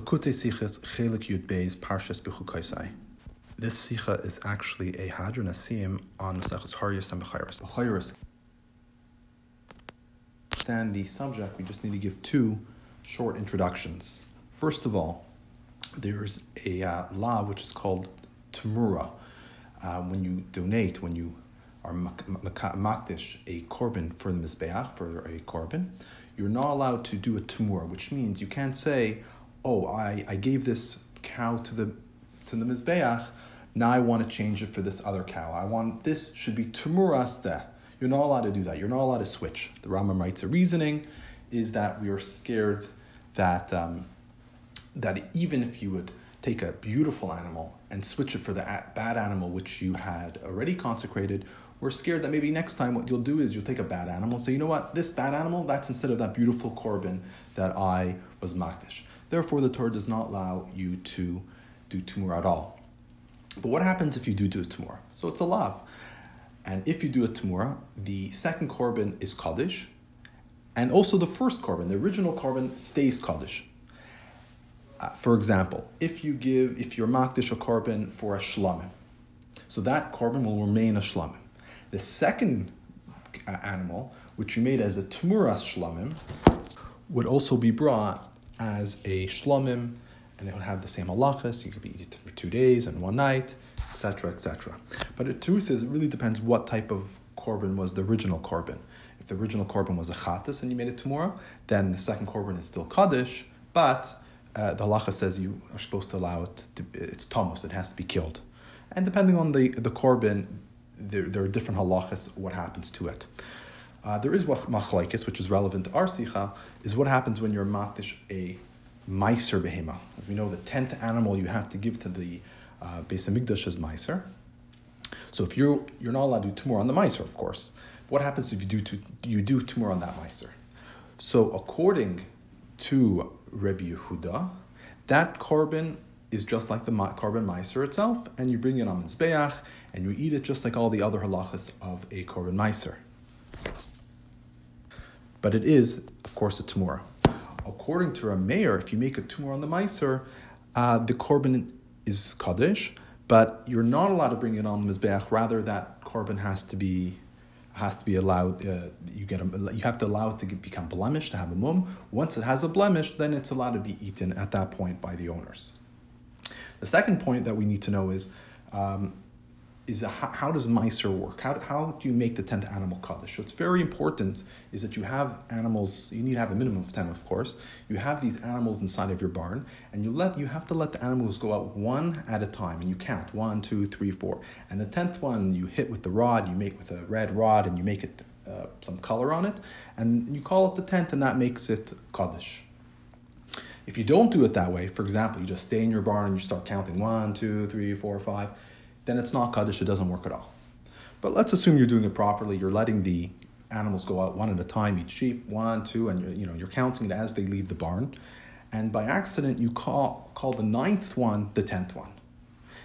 Sichas Chelek Yud Beis Parshas. This Sicha is actually a Hadron Asim on Maseches Haryas and Bechayras. Bechayras. Understand the subject, we just need to give two short introductions. First of all, there's a uh, law which is called Tamura. Uh, when you donate, when you are makdish a korban for the mizbeach, for a korban, you're not allowed to do a tumur, which means you can't say, "Oh, I, I gave this cow to the to the mizbeach, now I want to change it for this other cow. I want this should be tumuraste." You're not allowed to do that. You're not allowed to switch. The Rambam writes a reasoning is that we are scared that um, that even if you would take a beautiful animal and switch it for the bad animal which you had already consecrated, we're scared that maybe next time what you'll do is you'll take a bad animal and say, you know what, this bad animal, that's instead of that beautiful korban that I was makdish. Therefore, the Torah does not allow you to do tumor at all. But what happens if you do do a tumor? So it's a lav. And if you do a tumura, the second korban is kaddish, and also the first korban, the original korban, stays kaddish. Uh, for example, if you give, if you're makdish a korban for a shlamim, so that korban will remain a shlamim. The second uh, animal, which you made as a tmuras shlamim, would also be brought as a shlamim, and it would have the same halachas. You could be eating for two days and one night, etc., etc. But the truth is, it really depends what type of korban was the original korban. If the original korban was a chatas and you made it tomorrow, then the second korban is still kaddish, but uh, the halacha says you are supposed to allow it to, it's tomos, it has to be killed. And depending on the, the korban, there, there are different halachas, what happens to it. Uh, there is machlaikis, which is relevant to our sicha, is what happens when you're makdish a meiser behema. As we know, the tenth animal you have to give to the uh, Beis Hamikdash is meiser. So if you're you're not allowed to do tumor on the meiser, of course. What happens if you do to, you do tumor on that meiser? So according to Rebbe Yehuda, that korban is just like the korban meiser itself, and you bring it on mizbeach, and you eat it just like all the other halachas of a korban meiser. But it is, of course, a tumor. According to a mayor, if you make a tumor on the meiser, uh, the korban is kaddish, but you're not allowed to bring it on the mizbeach. Rather, that korban has to be has to be allowed. Uh, you get a, you have to allow it to become blemished to have a mum. Once it has a blemish, then it's allowed to be eaten at that point by the owners. The second point that we need to know is um, is a, how, does Meiser work? How, how do you make the 10th animal Kaddish? So it's very important is that you have animals, you need to have a minimum of 10, of course. You have these animals inside of your barn, and you let you have to let the animals go out one at a time, and you count one, two, three, four. And the 10th one you hit with the rod, you make with a red rod, and you make it uh, some color on it, and you call it the 10th, and that makes it Kaddish. If you don't do it that way, for example, you just stay in your barn and you start counting one, two, three, four, five, then it's not Kaddish, it doesn't work at all. But let's assume you're doing it properly, you're letting the animals go out one at a time, each sheep, one, two, and you know, you're counting it as they leave the barn. And by accident, you call, call the ninth one the tenth one.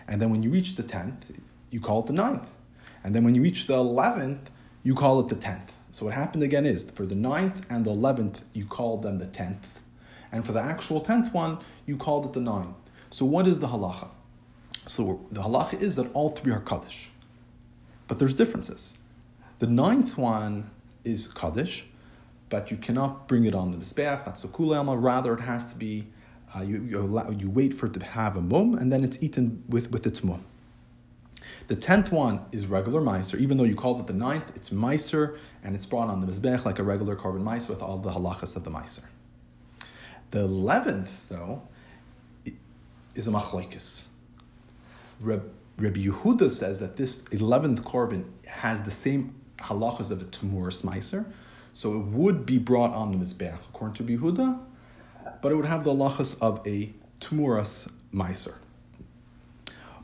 And then when you reach the tenth, you call it the ninth. And then when you reach the eleventh, you call it the tenth. So what happened again is for the ninth and the eleventh, you called them the tenth. And for the actual tenth one, you called it the ninth. So what is the halacha? So the halacha is that all three are kaddish, but there's differences. The ninth one is kaddish, but you cannot bring it on the mizbeach. That's the kulelma. Rather, it has to be uh, you, you, allow, you wait for it to have a mum, and then it's eaten with, with its mum. The tenth one is regular meiser, even though you called it the ninth, it's meiser, and it's brought on the mizbech like a regular korban meiser with all the halachas of the meiser. The eleventh, though, is a machlekes. Reb, Rabbi Yehuda says that this 11th korban has the same halachas of a tumuras meiser, so it would be brought on the mizbeach according to Yehuda, but it would have the halachas of a tumuras meiser.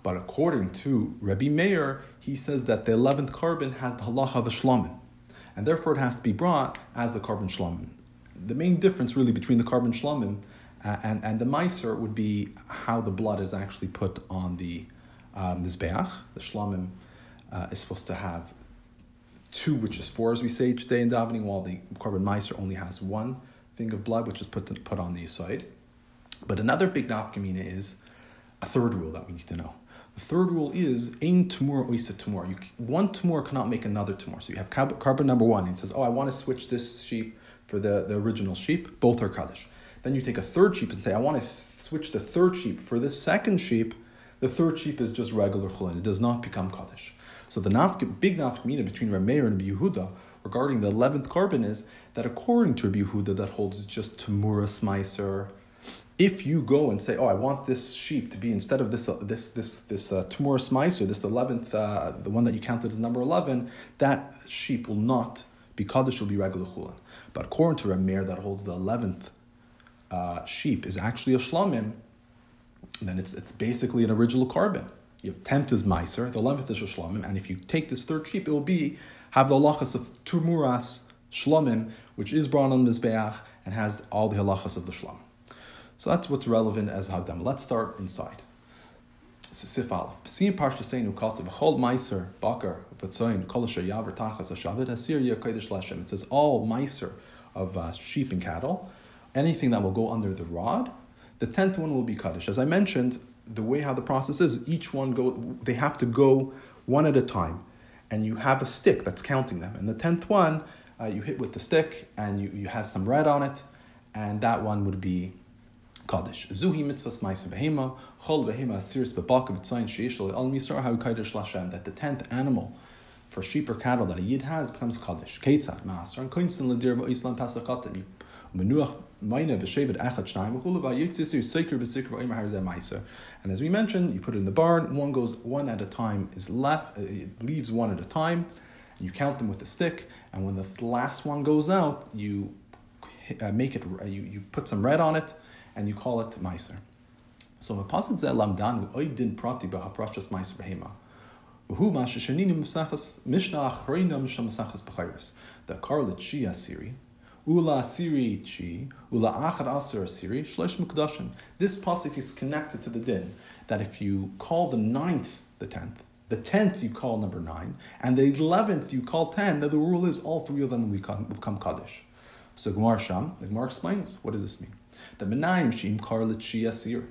But according to Rabbi Meir, he says that the 11th korban has the halacha of a shlamim, and therefore it has to be brought as the korban shlamim. The main difference really between the korban shlamim uh, and, and the meiser would be how the blood is actually put on the uh, Mizbeach. The Shlamim uh, is supposed to have two, which is four, as we say each day in davening, while the Korban Meiser only has one thing of blood, which is put, to, put on the side. But another big nafkamina is a third rule that we need to know. The third rule is ein tumor oisa tumor. You, one tumor cannot make another tumor. So you have korban number one. And it says, oh, I want to switch this sheep for the, the original sheep. Both are kaddish. Then you take a third sheep and say, I want to switch the third sheep for this second sheep. The third sheep is just regular chulin. It does not become kaddish. So the nafk, big nafkamina between Rameir and Yehuda regarding the eleventh korban is that according to Rabbi Yehuda, that holds just Tamuras Meiser. If you go and say, "Oh, I want this sheep to be instead of this uh, this this this uh, Tamuras Meiser, this eleventh, uh, the one that you counted as number eleven, that sheep will not be kaddish; will be regular chulin. But according to Rameir, that holds the eleventh uh, sheep is actually a shlamim. Then it's it's basically an original korban. You have tenth is meiser, the eleventh is shlamim, and if you take this third sheep, it will be have the halachas of Turmuras Shlomim, which is brought on Mizbeach and has all the halachas of the Shlom. So that's what's relevant as Hagdam. Let's start inside. Sif Aleph. B'sim Parsha Seinu Kasav Chol Meiser Bakar V'tzoyin Kol Yaver Tachas Hashavid Hasir Yakodesh. It says all Meiser of uh, sheep and cattle, anything that will go under the rod. The tenth one will be Kaddish. As I mentioned, the way how the process is, each one go. They have to go one at a time and you have a stick that's counting them. And the tenth one, uh, you hit with the stick, and you, you has some red on it, and that one would be Kaddish. Zuhi mitzvahs ma'isa behema, chol behema asiris bebaka b'tzayin sheishol al misar ha'u kaddish lashem, that the tenth animal for sheep or cattle that a yid has becomes Kaddish. Ketzad, master, and koinstan ledir ba'islam pasakatim. Menuach and as we mentioned, you put it in the barn. One goes one at a time is left. Uh, it leaves one at a time. You count them with a stick, and when the last one goes out, you uh, make it. Uh, you, you put some red on it, and you call it meiser. So the pasuk zeh lamdan oidin prati b'hafrashas meiser behema. The Karlit Shia Siri Ula Asiri Chi, Ula Achad Asir Asiri, Shlesh Mukdashim. This pasuk is connected to the din that if you call the ninth the tenth, the tenth you call number nine, and the eleventh you call ten, that the rule is all three of them will become, become Kaddish. So Gemara Sham, the Gemara explains, what does this mean? The Menayim Shim Karlit Chi Asir.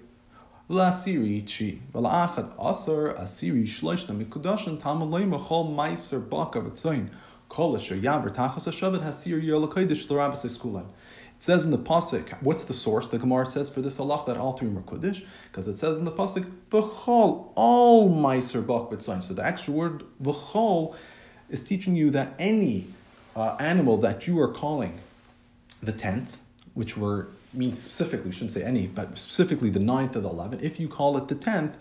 Ula Asiri Chi, Ula Achad Asir Asiri Shleshna Mikudashim Tamalay Machol Meiser Baka Vatzain. It says in the pasuk, what's the source? The Gemara says for this Allah that all three are Kodesh, because it says in the pasuk, "V'chol all meiser bak So the extra word "v'chol" is teaching you that any uh, animal that you are calling the tenth, which were means specifically, we shouldn't say any, but specifically the ninth of the eleventh. If you call it the tenth,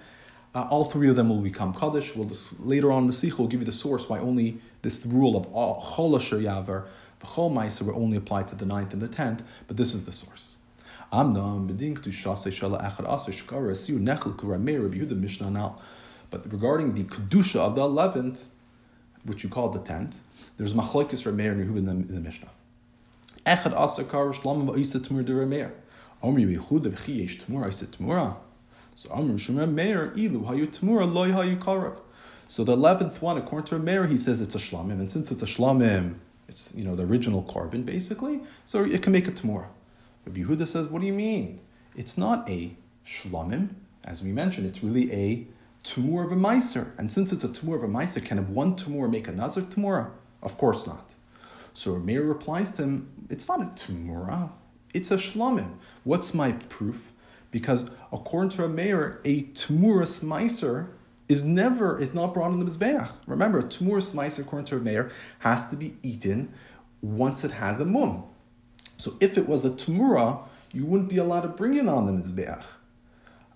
uh, all three of them will become kaddish. We'll just, later on in the sikh, we'll give you the source why only this rule of chol asher yaver v'chol ma'aser will only apply to the ninth and the tenth, but this is the source. But regarding the kedusha of the eleventh, which you call the tenth, there's machlokes Rameir and in the, in the Mishnah. Echad aser kar shlam tmur de. Omri. So Amr Shemar Meir Ilu Hayu Tmura Loy Hayu Karav. So the eleventh one, according to Meir, he says it's a shlamim, and since it's a shlamim, it's you know the original korban basically, so it can make a tmura. Rabbi Yehuda says, what do you mean? It's not a shlamim, as we mentioned, it's really a tumor of a meiser. And since it's a tumor of a meiser, can one tumor make a nazar tumor? Of course not. So Meir replies to him, it's not a tumura, it's a shlamim. What's my proof? Because according to a mayor, a tmuras meiser is never is not brought in the mizbeach. Remember, a tmuras meiser according to a mayor has to be eaten once it has a mum. So if it was a tmura, you wouldn't be allowed to bring it on the mizbeach.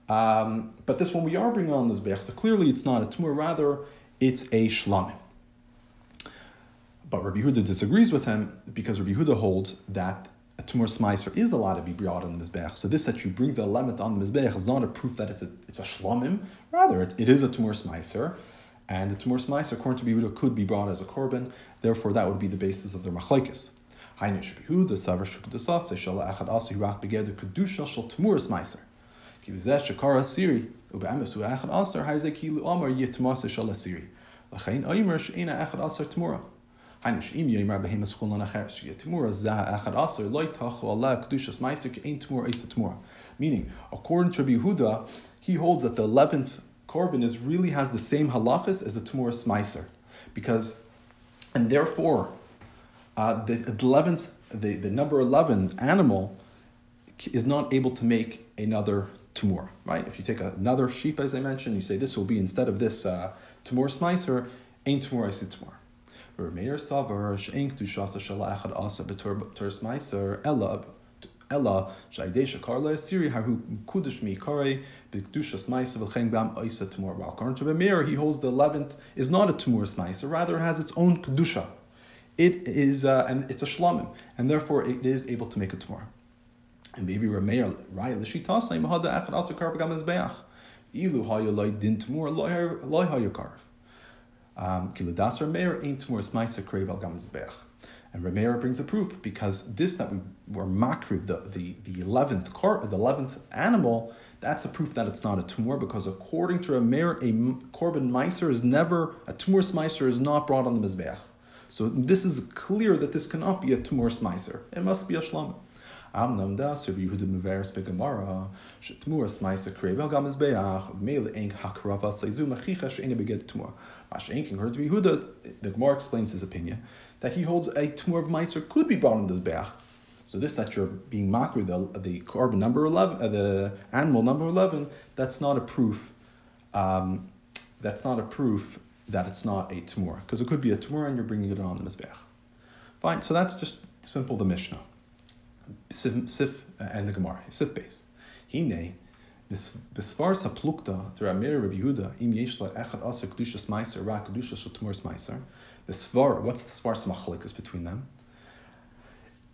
Um, but this one we are bringing on the mizbeach, so clearly it's not a tmura, rather it's a shlamim. But Rabbi Huda disagrees with him because Rabbi Huda holds that a tumor smeiser is allowed to be brought on the mizbech. So this that you bring the eleventh on the mizbech is not a proof that it's a it's a shlomim. Rather, it, it is a tumor smeiser, and the tumor smeiser, according to Yehuda, could be brought as a korban. Therefore, that would be the basis of their machlekes. Hainu asiri. Meaning, according to Rabbi Yehuda, he holds that the eleventh korban is really has the same halachas as the Tmuras Meiser, because, and therefore, uh, the eleventh, the, the number eleven animal is not able to make another tumor, right? If you take another sheep, as I mentioned, you say this will be instead of this uh, tumor smicer, ain tumor isi tumor. Meir savar she'en kedushasa shala echad asa b'tur smicer ella ella shaydei shakar le asiri haru kudish mi kare b'kedushas meiser v'chein gam isa tumor. While according to Meir, he holds the eleventh is not a tumor smicer, rather has its own kedusha. It is, uh, and it's a shlamim, and therefore it is able to make a tumor. And maybe Rameir Raya Lishitasa Mahada Echad Atu Karv Gam Mizbeach. Ilu Haya Loy Din Tmur Loy Haya Karv. Um, And Rameir brings a proof because this that we were makriv the the the eleventh car the eleventh animal that's a proof that it's not a tumor because according to Rameir a korban meiser is never a tumor meiser is not brought on the mizbeach. So this is clear that this cannot be a tumor meiser. It must be a shlamim. Amnam das Rabbi Yehuda Muveres beGemara shetmuras ma'isa krevel gam beach mele eng hakrava seizu machicha she'ene beged tumor. Mashenking heard Rabbi Yehuda. The Gemara explains his opinion that he holds a tumor of meiser could be brought in this beach. So this that you're being makri the the korban number eleven, uh, the animal number eleven, that's not a proof. Um, that's not a proof that it's not a tumor because it could be a tumor and you're bringing it on the mizbeach. Fine. So that's just simple the Mishnah. Sif, Sif uh, and the Gemara, Sif based. Hine, Besvars haplukta to Ramir Rabbi Yehuda im yesh la echad aser kedushas meiser ra kedushas shel meiser. The svar, what's the svar smachalikas between them?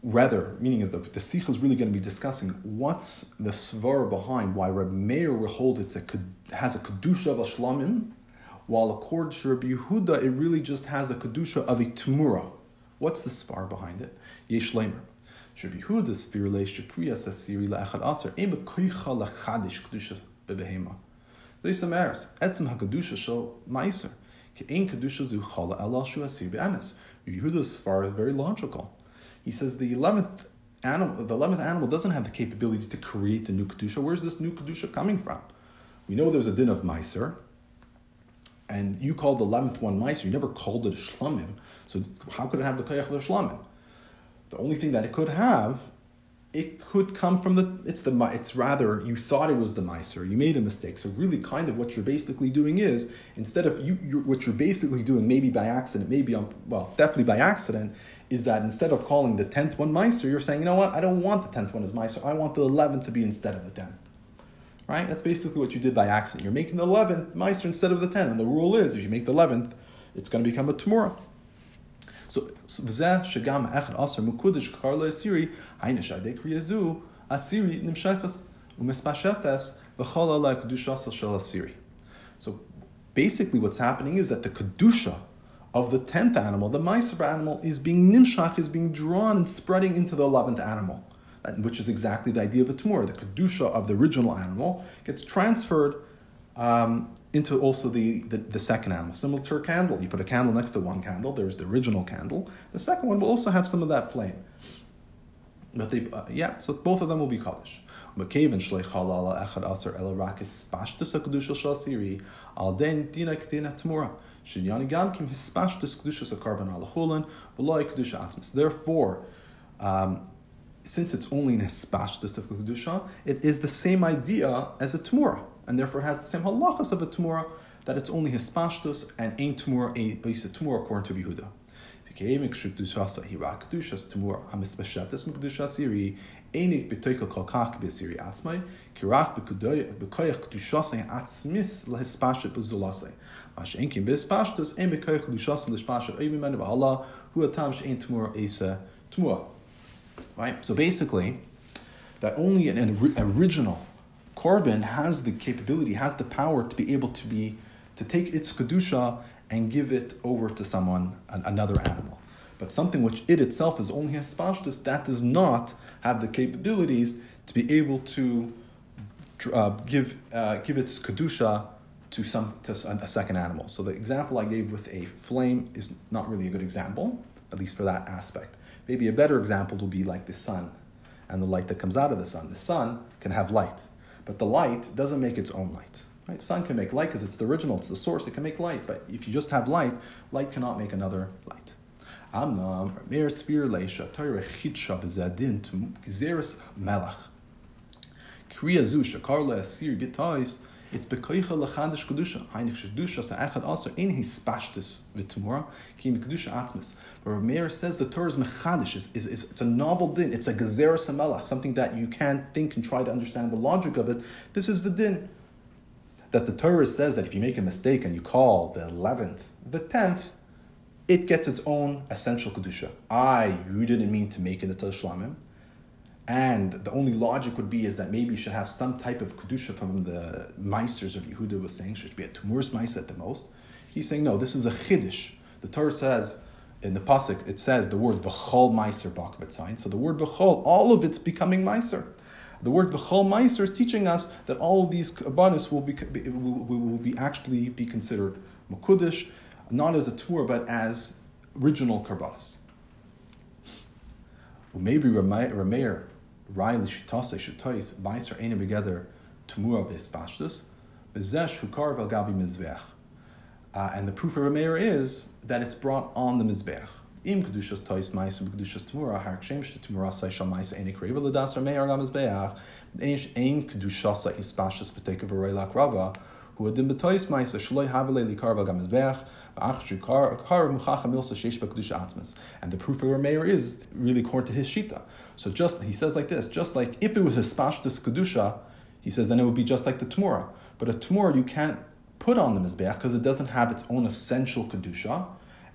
Rather, meaning is that the sikh is really going to be discussing what's the svar behind why Rabbi Meir will hold it that has a kedusha of a shlamim, while according to Rabbi Yehuda it really just has a kedusha of a tumura. What's the svar behind it? Yesh lemer. Rabbi Yehuda sphere le shekriya sasiri le'echad aser ein bekoicha lechadish kedusha bebehema. So you samaris etzem hakadusha shel meiser ke ein kedusha zu chala elal shu asir be'emes. Yehuda's far is very logical. He says the eleventh animal, the eleventh animal doesn't have the capability to create a new kedusha. Where's this new kedusha coming from? We know there's a din of meiser, and you called the eleventh one meiser. You never called it a shlamim. So how could it have the koyach of a shlamim? The only thing that it could have, it could come from the. It's the. It's rather you thought it was the miser. You made a mistake. So really, kind of what you're basically doing is instead of you, you're, what you're basically doing, maybe by accident, maybe on well, definitely by accident, is that instead of calling the tenth one miser, you're saying, you know what? I don't want the tenth one as miser. I want the eleventh to be instead of the tenth. Right? That's basically what you did by accident. You're making the eleventh miser instead of the ten, and the rule is if you make the eleventh, it's going to become a tomorrow. So v'zeh shagam echad aser mukudish karla asiri hayne shadek riyazu asiri nimshachas umispashetes v'chol ala kedushas shel asiri. So basically, what's happening is that the kedusha of the tenth animal, the meiser animal, is being nimshach, is being drawn and spreading into the eleventh animal, which is exactly the idea of a tumor. The kedusha of the original animal gets transferred um, into also the, the, the, second animal. Similar to a candle. You put a candle next to one candle, there's the original candle. The second one will also have some of that flame. But they, uh, yeah, so both of them will be Kaddish. El al den dina kedina tamura shinyani gam kim hispashtus kedushas akarban alachulin v'loy kedusha atmas. Therefore, um, since it's only an hispashtus of kedusha, it is the same idea as a tamura and therefore has the same halachas of a tumura that it's only his pashtus and ain't tumura a tumura according to Yehuda. Right? So basically, that only an original korban has the capability, has the power to be able to be to take its kedusha and give it over to someone, another animal. But something which it itself is only hispashtus, that does not have the capabilities to be able to uh, give uh, give its kedusha to some to a second animal. So the example I gave with a flame is not really a good example. at least for that aspect. Maybe a better example will be like the sun and the light that comes out of the sun. The sun can have light, but the light doesn't make its own light. Right? Sun can make light because it's the original, it's the source, it can make light. But if you just have light, light cannot make another light. Amnam, Meir Spir Leisha, Chitsha Bezadin, Gzeris Melach. Kriya it's bekoicha lechadish kedusha. Heinich kedusha echad also in his spashtis v'tumura ki kedusha atzmis. Where Meir says the Torah is mechadish, is, is, it's a novel din. It's a gezer samelach, something that you can't think and try to understand the logic of it. This is the din that the Torah says that if you make a mistake and you call the eleventh the tenth, it gets its own essential kedusha. I, you didn't mean to make it a shlamim. And the only logic would be is that maybe you should have some type of kedusha from the meisters of Yehuda was saying should be a tumurus meiser at the most. He's saying no, this is a chiddush. The Torah says in the pasuk it says the word v'chol meiser bakvetzayin. So the word v'chol, all of it's becoming meiser. The word v'chol meiser is teaching us that all of these kabbanis will be will, will be actually be considered makudish, not as a tour but as original karbanis. Maybe Rameir Riley Shitase Shitois Meiser Eine together Tumura Bespashtus Bezesh Hukar Gabi Mizvech. Uh, and the proof of Rameir is that it's brought on the Mizbech. Im kedushas tois ma'aser kedushas tamura har kshem shte tamura sai shal ma'aser ene kreva ledas rameir gam mizbeach ein kedushas hispashas beteka v'reilak rava who shloi v'ach kar muchacha milsa sheish atzmas and the proof of Rameir is really according to his shita so just he says like this, just like if it was a spashtus kedusha, he says then it would be just like the tamura. But a tamura you can't put on the mizbeach because it doesn't have its own essential kedusha,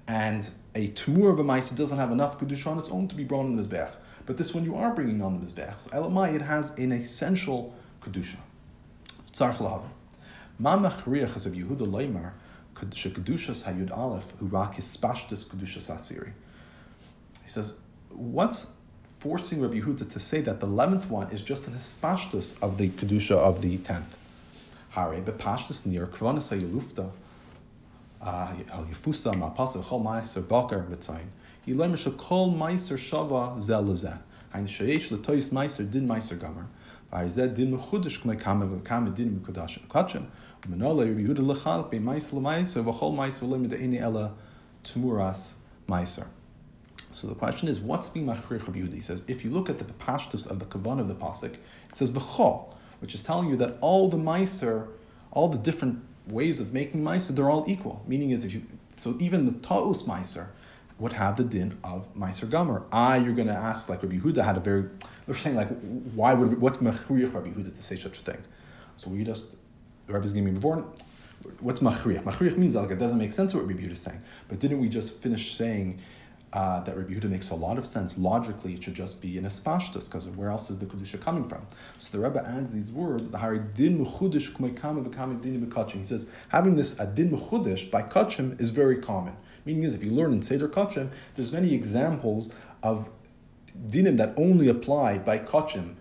and a tamur of a mice doesn't have enough kedusha on its own to be brought on the mizbeach. But this one you are bringing on the mizbeach. So it has an essential kedusha. Tzarch lahavim. Ma machriach of Yehuda Leimar shekedushas hayud aleph who rak his spashtus kedushas asiri. He says, what's forcing Rabbi Yehuda to say that the eleventh one is just an hispashtus of the kedusha of the tenth. Hare bepashtus near kvanas hayelufta uh, al yifusa ma'pasa chol ma'aser bakar v'tzayin. Yilem shekol ma'aser shava zel lezeh. Ein sheyesh letois ma'aser din ma'aser gamer. Din kachem. Rabbi Yehuda lechal be ma'aser l'ma'aser v'chol ma'aser v'lim de'ini ela tumuras ma'aser. So the question is, what's being machrir Rabbi He says, if you look at the pashtus of the kavan of the pasuk, it says v'chol, which is telling you that all the meiser, all the different ways of making meiser, they're all equal. Meaning is if you, so even the ta'us meiser would have the din of meiser gomer. Ah, you're going to ask like Rabbi Yehuda had a very, they're saying like, why would, what's machrir Rabbi Yehuda to say such a thing? So we just, the Rebbe's giving me before, what's machriach? Machriach means like it doesn't make sense what Rabbi Yehuda is saying. But didn't we just finish saying uh, that Rabbi Yehuda makes a lot of sense. Logically, it should just be an espashtus, because of where else is the kedusha coming from? So the Rebbe adds these words: the Hari din mechudish din He says having this adin mechudish by kachim is very common. Meaning is if you learn in Seder kachim, there's many examples of dinim that only apply by kachim,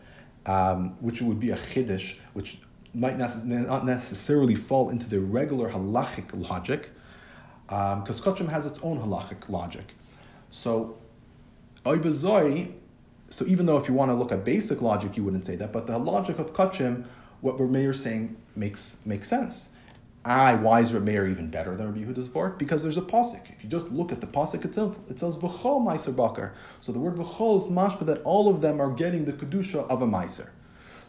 um, which would be a chiddush, which might not necessarily fall into the regular halachic logic, because um, kachim has its own halachic logic. So, oibazoi, so even though if you want to look at basic logic, you wouldn't say that, but the logic of kachim, what Rameir is saying makes makes sense. I, why is Rameir even better than Rabbi Yehuda's Vort? Because there's a pasuk. If you just look at the pasuk itself, it says v'chol meiser bakar. So the word v'chol is mashma that all of them are getting the kedusha of a meiser.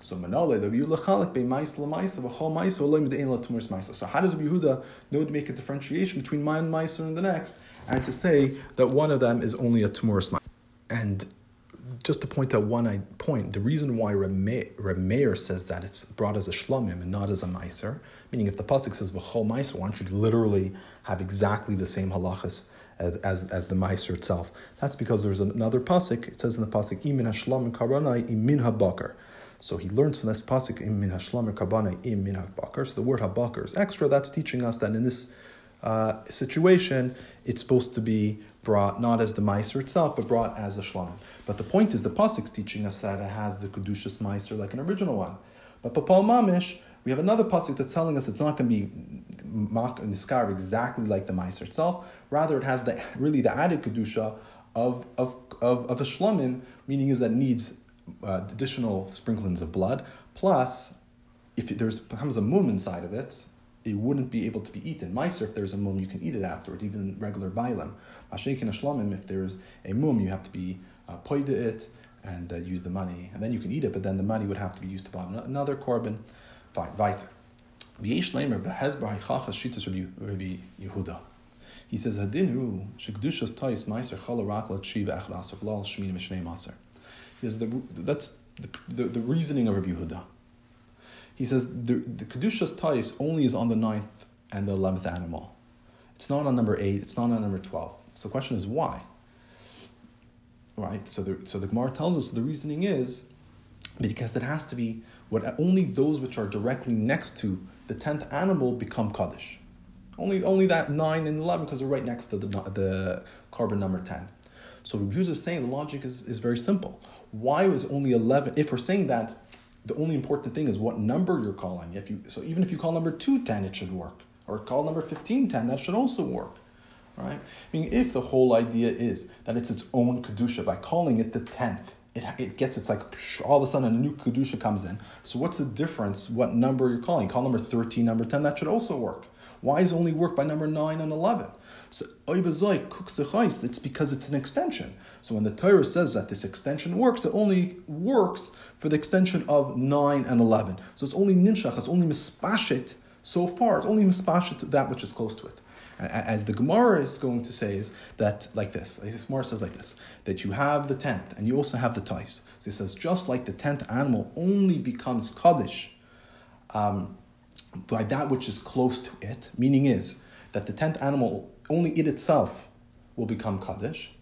So Manole, the Yehuda be mais lemaisa v'chol meiser olim de'en latumers meiser. So how does Rabbi Yehuda know to make a differentiation between and meiser and the next, and to say that one of them is only a tumoris meiser? And just to point out one point, the reason why Rameir says that it's brought as a shlamim and not as a meiser, meaning if the pasuk says v'chol meiser, why don't you literally have exactly the same halachas as, as, as the meiser itself? That's because there's another pasuk. It says in the pasuk imin hashlamim karanai imin habakar. So he learns from this pasuk im min hashlamir kabane im min habakar. So the word habakar is extra. That's teaching us that in this uh, situation, it's supposed to be brought not as the meiser itself, but brought as a shlamim. But the point is, the pasuk's teaching us that it has the kedushas meiser like an original one. But papal mamish, we have another pasuk that's telling us it's not going to be mak and niskar exactly like the meiser itself. Rather, it has the really the added kedusha of, of, of, of a shlomin, meaning is that needs uh, additional sprinklings of blood, plus if there's becomes a mum inside of it, it wouldn't be able to be eaten. Meiser, if there's a mum, you can eat it afterwards, even regular bailam. Mashaykin a if there's a mum, you have to be uh, poida it and uh, use the money, and then you can eat it, but then the money would have to be used to buy another korban. Fine, weiter. He says, Hadinu, Shekdushas Tais Meiser Chalarak Latshiva Echras of Lal Shmini Mishnei Maser. Says, the, that's the, the, the reasoning of Rabbi Yehuda. He says, the, the Kedushas Tais only is on the ninth and the eleventh animal. It's not on number eight, it's not on number 12. So the question is, why? Right? So the, so the Gemara tells us the reasoning is because it has to be what only those which are directly next to the tenth animal become kaddish. Only only that nine and eleven because they're right next to the the korban number ten. So Rabbi is saying the logic is, is very simple. Why was only eleven? If we're saying that the only important thing is what number you're calling. If you so even if you call number two ten, it should work. Or call number 15 10, that should also work. Right? I mean, if the whole idea is that it's its own kedusha by calling it the tenth, it, it gets it's like all of a sudden a new kedusha comes in. So what's the difference? What number you're calling? call number thirteen, number ten. That should also work. Why is only work by number nine and eleven? So it's because it's an extension. So when the Torah says that this extension works, it only works for the extension of nine and eleven. So it's only nimshach. It's only mispashit so far. It's only mispashit that which is close to it as the Gemara is going to say, is that like this. The Gemara says like this: that you have the tenth and you also have the tais. So it says just like the tenth animal only becomes kaddish um, by that which is close to it. Meaning is that the tenth animal only it itself will become kaddish.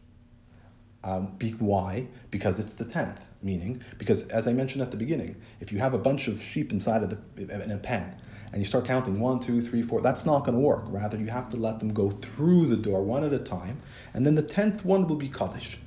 Um, be, why? Because it's the tenth. Meaning, because as I mentioned at the beginning, if you have a bunch of sheep inside of the in a pen, and you start counting one, two, three, four, that's not going to work. Rather, you have to let them go through the door one at a time, and then the tenth one will be Kaddish.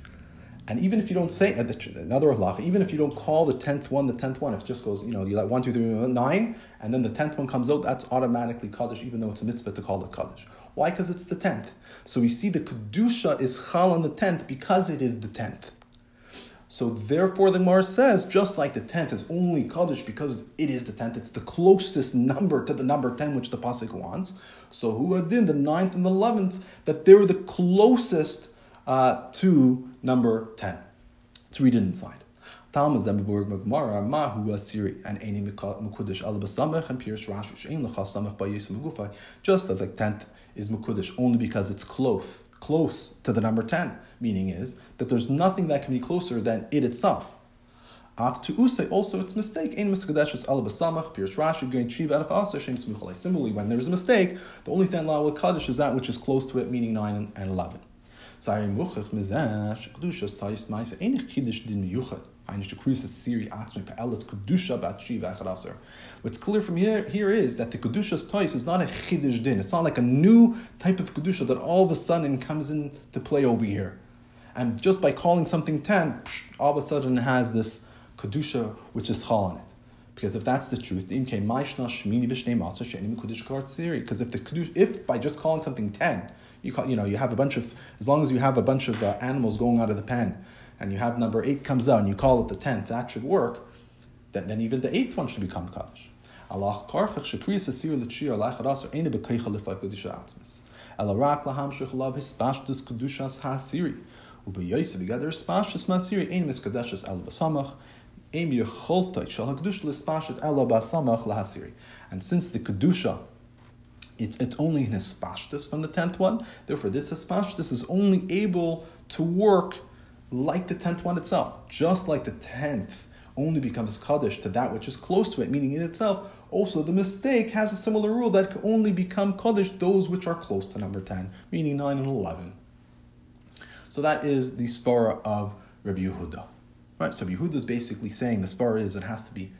And even if you don't say another halach, even if you don't call the tenth one the tenth one, if it just goes, you know, you let one, two, three, nine, and then the tenth one comes out, that's automatically kaddish, even though it's a mitzvah to call it kaddish. Why? Because it's the tenth. So we see the kedusha is chal on the tenth because it is the tenth. So therefore, the Gemara says, just like the tenth is only kaddish because it is the tenth, it's the closest number to the number ten which the pasuk wants. So who adin the ninth and the eleventh that they're the closest uh, to number ten. Let's read it inside. Talmud Zemvurg Magmara Mahu Asiri and Eni Mukudish Al Basamach and Pierce Rash Ein Lecha Samach by Yisum Gufay. Just that the tenth is Mukudish only because it's close, close to the number ten meaning is that there's nothing that can be closer than it itself. At to usay also its mistake. Ein miskadeshes al basamach pirush Rashi going chiv erach aser shem smuchalei. Similarly, when there's a mistake, the only thing allowed with kaddish is that which is close to it, meaning nine and eleven. Sayim muchach mizash kedushas tais ma'ase ein kiddush din miyuchad. What's clear from here, here is that the Kedushas Tois is not a Chiddush Din. It's not like a new type of Kedusha that all of a sudden comes into play over here. And just by calling something 10, all of a sudden it has this Kedusha which is Chal on it. Because if that's the truth, because if the if by just calling something ten, you call, you know you have a bunch of as long as you have a bunch of uh, animals going out of the pen, and you have number eight comes out and you call it the tenth, that should work. Then, then even the eighth one should become kaddish. And since the kedusha it, it's only in hispashtus from the tenth one, therefore this hispashtus is only able to work like the tenth one itself, just like the tenth only becomes kaddish to that which is close to it, meaning in itself. Also, the mistake has a similar rule that can only become kaddish those which are close to number ten, meaning nine and eleven. So that is the svara of Rabbi Yehuda. Right, so Yehuda is basically saying the svara is it has to be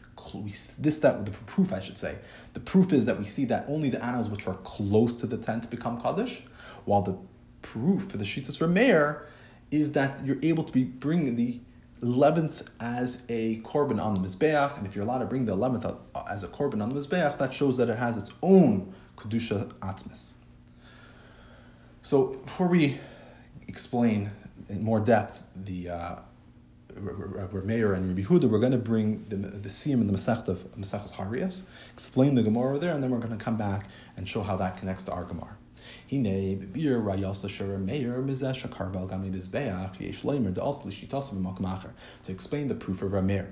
this that the proof I should say. The proof is that we see that only the animals which are close to the tenth become kaddish, while the proof for the shitas Rameir is that you're able to be bringing the eleventh as a korban on the mizbeach, and if you're allowed to bring the eleventh as a korban on the mizbeach, that shows that it has its own kedusha atzmis. So before we explain in more depth the uh, Meir and Rabbi Huda, we're going to bring the, the Siyam and the Masech of Masechas Harias, explain the Gemara there, and then we're going to come back and show how that connects to our Gemara. Hine bibir rayas l'sher meir mizesh karvel gami bizbeach yesh leimer de'as l'shitas b'makam To explain the proof of Rameir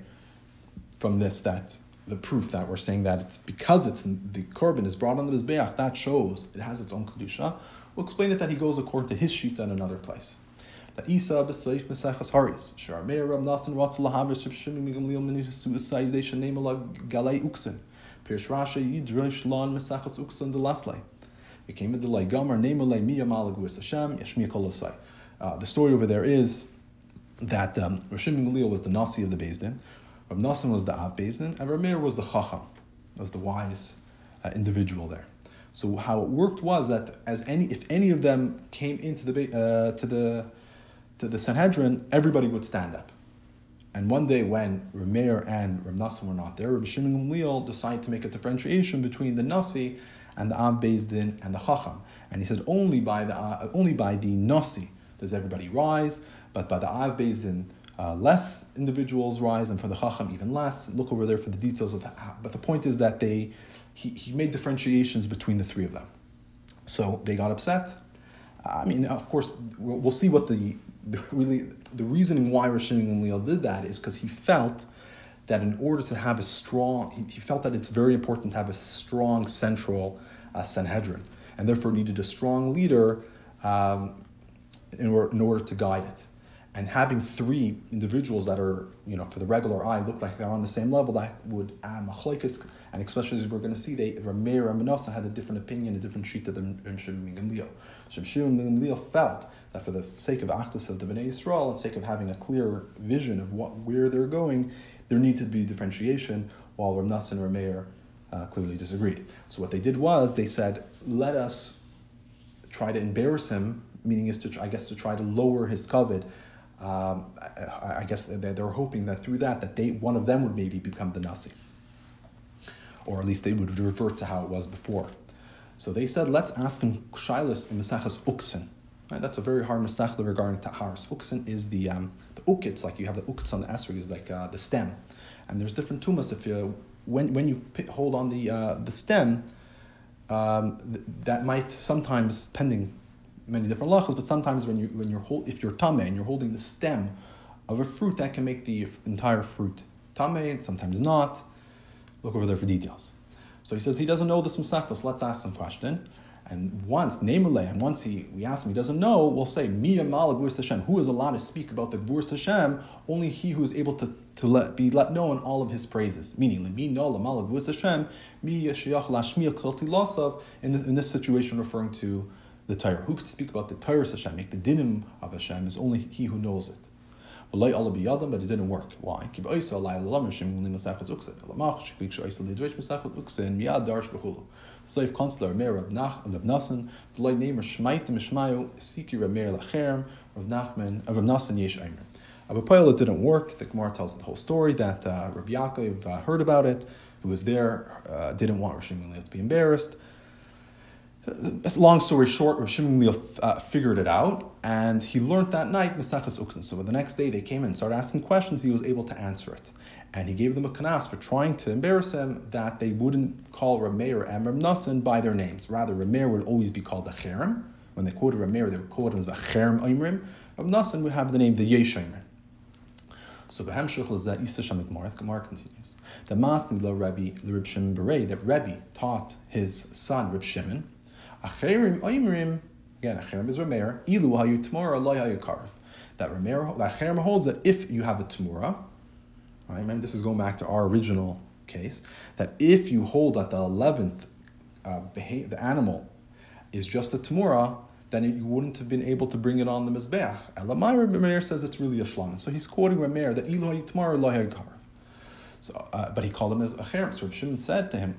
from this, that the proof that we're saying that it's because it's the korban is brought on the mizbeach, that shows it has its own kedusha. We'll explain it that he goes according to his sheet in another place. That Isa b'seif mesechas haris shar meir rab nasan ratz lahavis rab shimim migam liel meni suicide they galei uksin. Pirsh Rasha yidrosh lan mesechas uksin de laslay. It came in the gomer Hashem yashmi kolosai. Uh, the story over there is that um, Gamliel was the Nasi of the Bezdin, Rab Nassim was the Av Bezdin, and Ramir was the Chacham, was the wise uh, individual there. So how it worked was that as any if any of them came into the uh, to the to the Sanhedrin, everybody would stand up. And one day when Rameir and Ram Nassim were not there, Rabbi Shimon Gamliel decided to make a differentiation between the Nasi and the Av Din and the Chacham. And he said only by the uh, only by the Nasi does everybody rise, but by the Av Din, uh, less individuals rise, and for the Chacham even less. Look over there for the details of how. But the point is that they he, he made differentiations between the three of them. So they got upset. I mean, of course, we'll, we'll see what the, the, really the reasoning why Rishon Gamliel did that is because he felt that in order to have a strong, he, he felt that it's very important to have a strong central uh, Sanhedrin, and therefore needed a strong leader um, in, in order to guide it. And having three individuals that are, you know, for the regular eye look like they're on the same level, that would add machlokes, and especially as we're going to see, they Rameir and Manasseh had a different opinion, a different sheet than Shimon and Gamliel. Shimon and Gamliel felt that for the sake of Achdus of the Bnei Yisrael, and sake of having a clear vision of what where they're going, there needed to be differentiation, while Rav and Rameir uh, clearly disagreed. So what they did was they said, let us try to embarrass him, meaning is to I guess to try to lower his covet. Um, I, I, guess they, they were hoping that through that that they one of them would maybe become the Nasi, or at least they would revert to how it was before. So they said, let's ask him Shilas in Mesachas Uksin. Right, that's a very hard Masechta regarding Taharis. Uksin is the um, the ukits, like you have the ukits on the esrog, is like uh, the stem, and there's different tumas. If you when when you hold on the uh, the stem, um, th- that might sometimes pending many different lachas, but sometimes when you when you're hold, if you're tame and you're holding the stem of a fruit, that can make the entire fruit tame, and sometimes not. Look over there for details. So he says he doesn't know this Masechta, let's ask some question. And once, Nemule, and once he, we ask him, he doesn't know, we'll say, Miya Mala Hashem. Who is allowed to speak about the Gvur Hashem? Only he who is able to, to let, be let know in all of his praises. Meaning, Mi No Mala Gvur Hashem, Miya Shiach Lashmiya Kilti Losav, in this situation referring to the Torah. Who could speak about the Torah Hashem, make the dinim of Hashem, is only he who knows it. But it didn't work. Why? Seif Consular Meir Rab Nasan, the Lloyd Namer Shmaitim Mishmayu, Siki Rab Meir Lacherem, Rav Nachman, uh, Rav Nasan Yesh Aimer. Abu it didn't work. The Gemara tells the whole story that uh, Rabbi Yaakov uh, heard about it, who was there, uh, didn't want Rosh to be embarrassed. Long story short, Rav Shimon uh, figured it out, and he learned that night Mesachas Uksin. So the next day they came and started asking questions, he was able to answer it and he gave them a kanas for trying to embarrass him that they wouldn't call Rameir and Ramnasan by their names. Rather, Rameir would always be called a Cherem. When they quoted Rameir, they would quote him as a Cherem Imrim. Ramnasan would have the name the Yesh Imrim. So Behemshich is that Isa Shamik Gemara. Gemara continues. The Masni lo Rabbi Rib Shimon Berei that Rabbi taught his son Rib Shimon. Acherim Imrim again. Acherim is Rameir. Ilu hayu Tmora loy hayu Karv. That Rameir that Acherim holds that if you have a Tmura, Right? Remember, this is going back to our original case that if you hold that the eleventh uh, beha- the animal is just a tamura, then you wouldn't have been able to bring it on the mizbeach. Elamai Rameir says it's really a shlam. So he's quoting Rameir that Ilu Elohi tamara lohi so, uh, but he called him as a cherem. So Shimon said to him,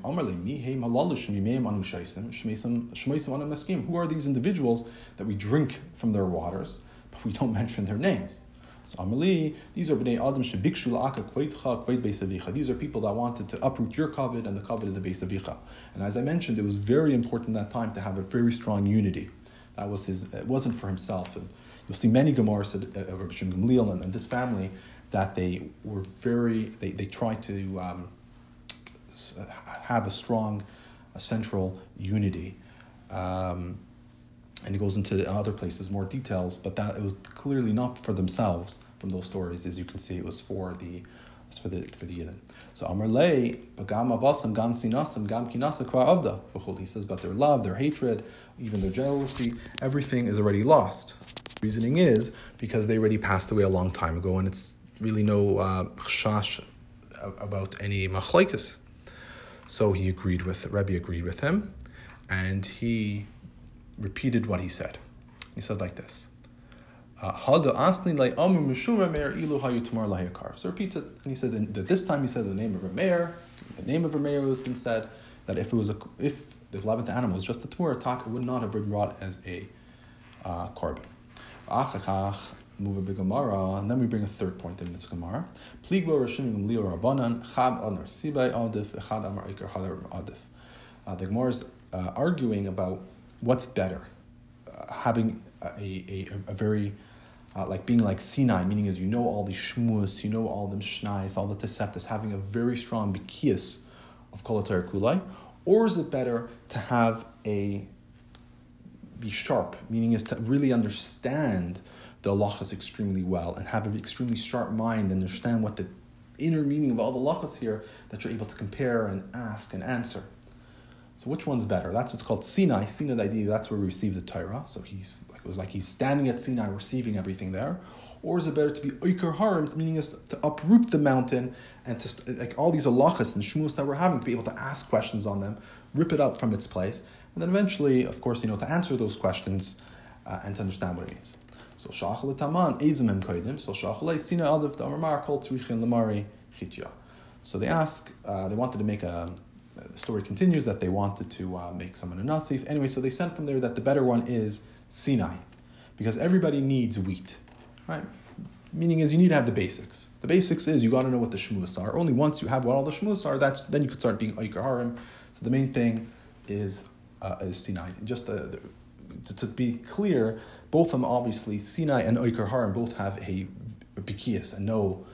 Who are these individuals that we drink from their waters, but we don't mention their names? So Amali, these are bnei adam shebikshu la'aka kveitcha kveit beisavicha. These are people that wanted to uproot your covet and the covet of the beisavicha. And as I mentioned, it was very important at that time to have a very strong unity. That was his. It wasn't for himself. And you'll see many Gemaras of Rabbi Shimon Gamliel and, this family that they were very. They they tried to um, have a strong, a central unity. Um, and it goes into other places more details, but that it was clearly not for themselves from those stories, as you can see, it was for the was for the for the Yidden. So Amar Lei, Bagam Avasam, Gam Sinasam, Gam Kinasa Kwa Avda. He says, but their love, their hatred, even their jealousy, everything is already lost. Reasoning is because they already passed away a long time ago, and it's really no uh, chash about any machlaikas. So he agreed with Rebbe agreed with him, and he repeated what he said. He said like this. Uh, so repeats it, and he said that this time he said the name of Rameir, the name of a Rameir has been said, that if it was a, if the eleventh animal was just a Tamur attack, it would not have been brought as a uh, korban. Move a big Gemara, and then we bring a third point in this Gemara. Pligbo Leo Rabbanan, Chab Sibay Adif, Echad Amar Iker Hadar Adif. Uh, the Gemara is uh, arguing about what's better, uh, having a, a, a, very uh, like being like Sinai, meaning is you know all the shmus, you know all them shnais, all the teseftas, having a very strong bikias of kolatar kulai, or is it better to have a be sharp, meaning is to really understand the halachas extremely well and have an extremely sharp mind and understand what the inner meaning of all the halachas here that you're able to compare and ask and answer. So which one's better? That's what's called Sinai. Sinai, the idea that's where we receive the Torah. So he's like it was like he's standing at Sinai, receiving everything there. Or is it better to be Iker Harim, meaning is to uproot the mountain and to like all these halachas and shmus that we're having to be able to ask questions on them, rip it up from its place, and then eventually, of course, you know, to answer those questions uh, and to understand what it means. So shachal taman ezimim koidim. So shachal sina adav damar kol tzrichin lamari chitya. So they ask, uh, they wanted to make a the story continues that they wanted to uh, make someone a nasif. Anyway, so they sent from there that the better one is Sinai, because everybody needs wheat, right? Meaning is you need to have the basics. The basics is you got to know what the shmus are. Only once you have what all the shmus are, that's then you could start being Iker Harim. So the main thing is uh, is Sinai. Just uh, to, to, be clear, both of them obviously Sinai and Iker Harim both have a, bikias and no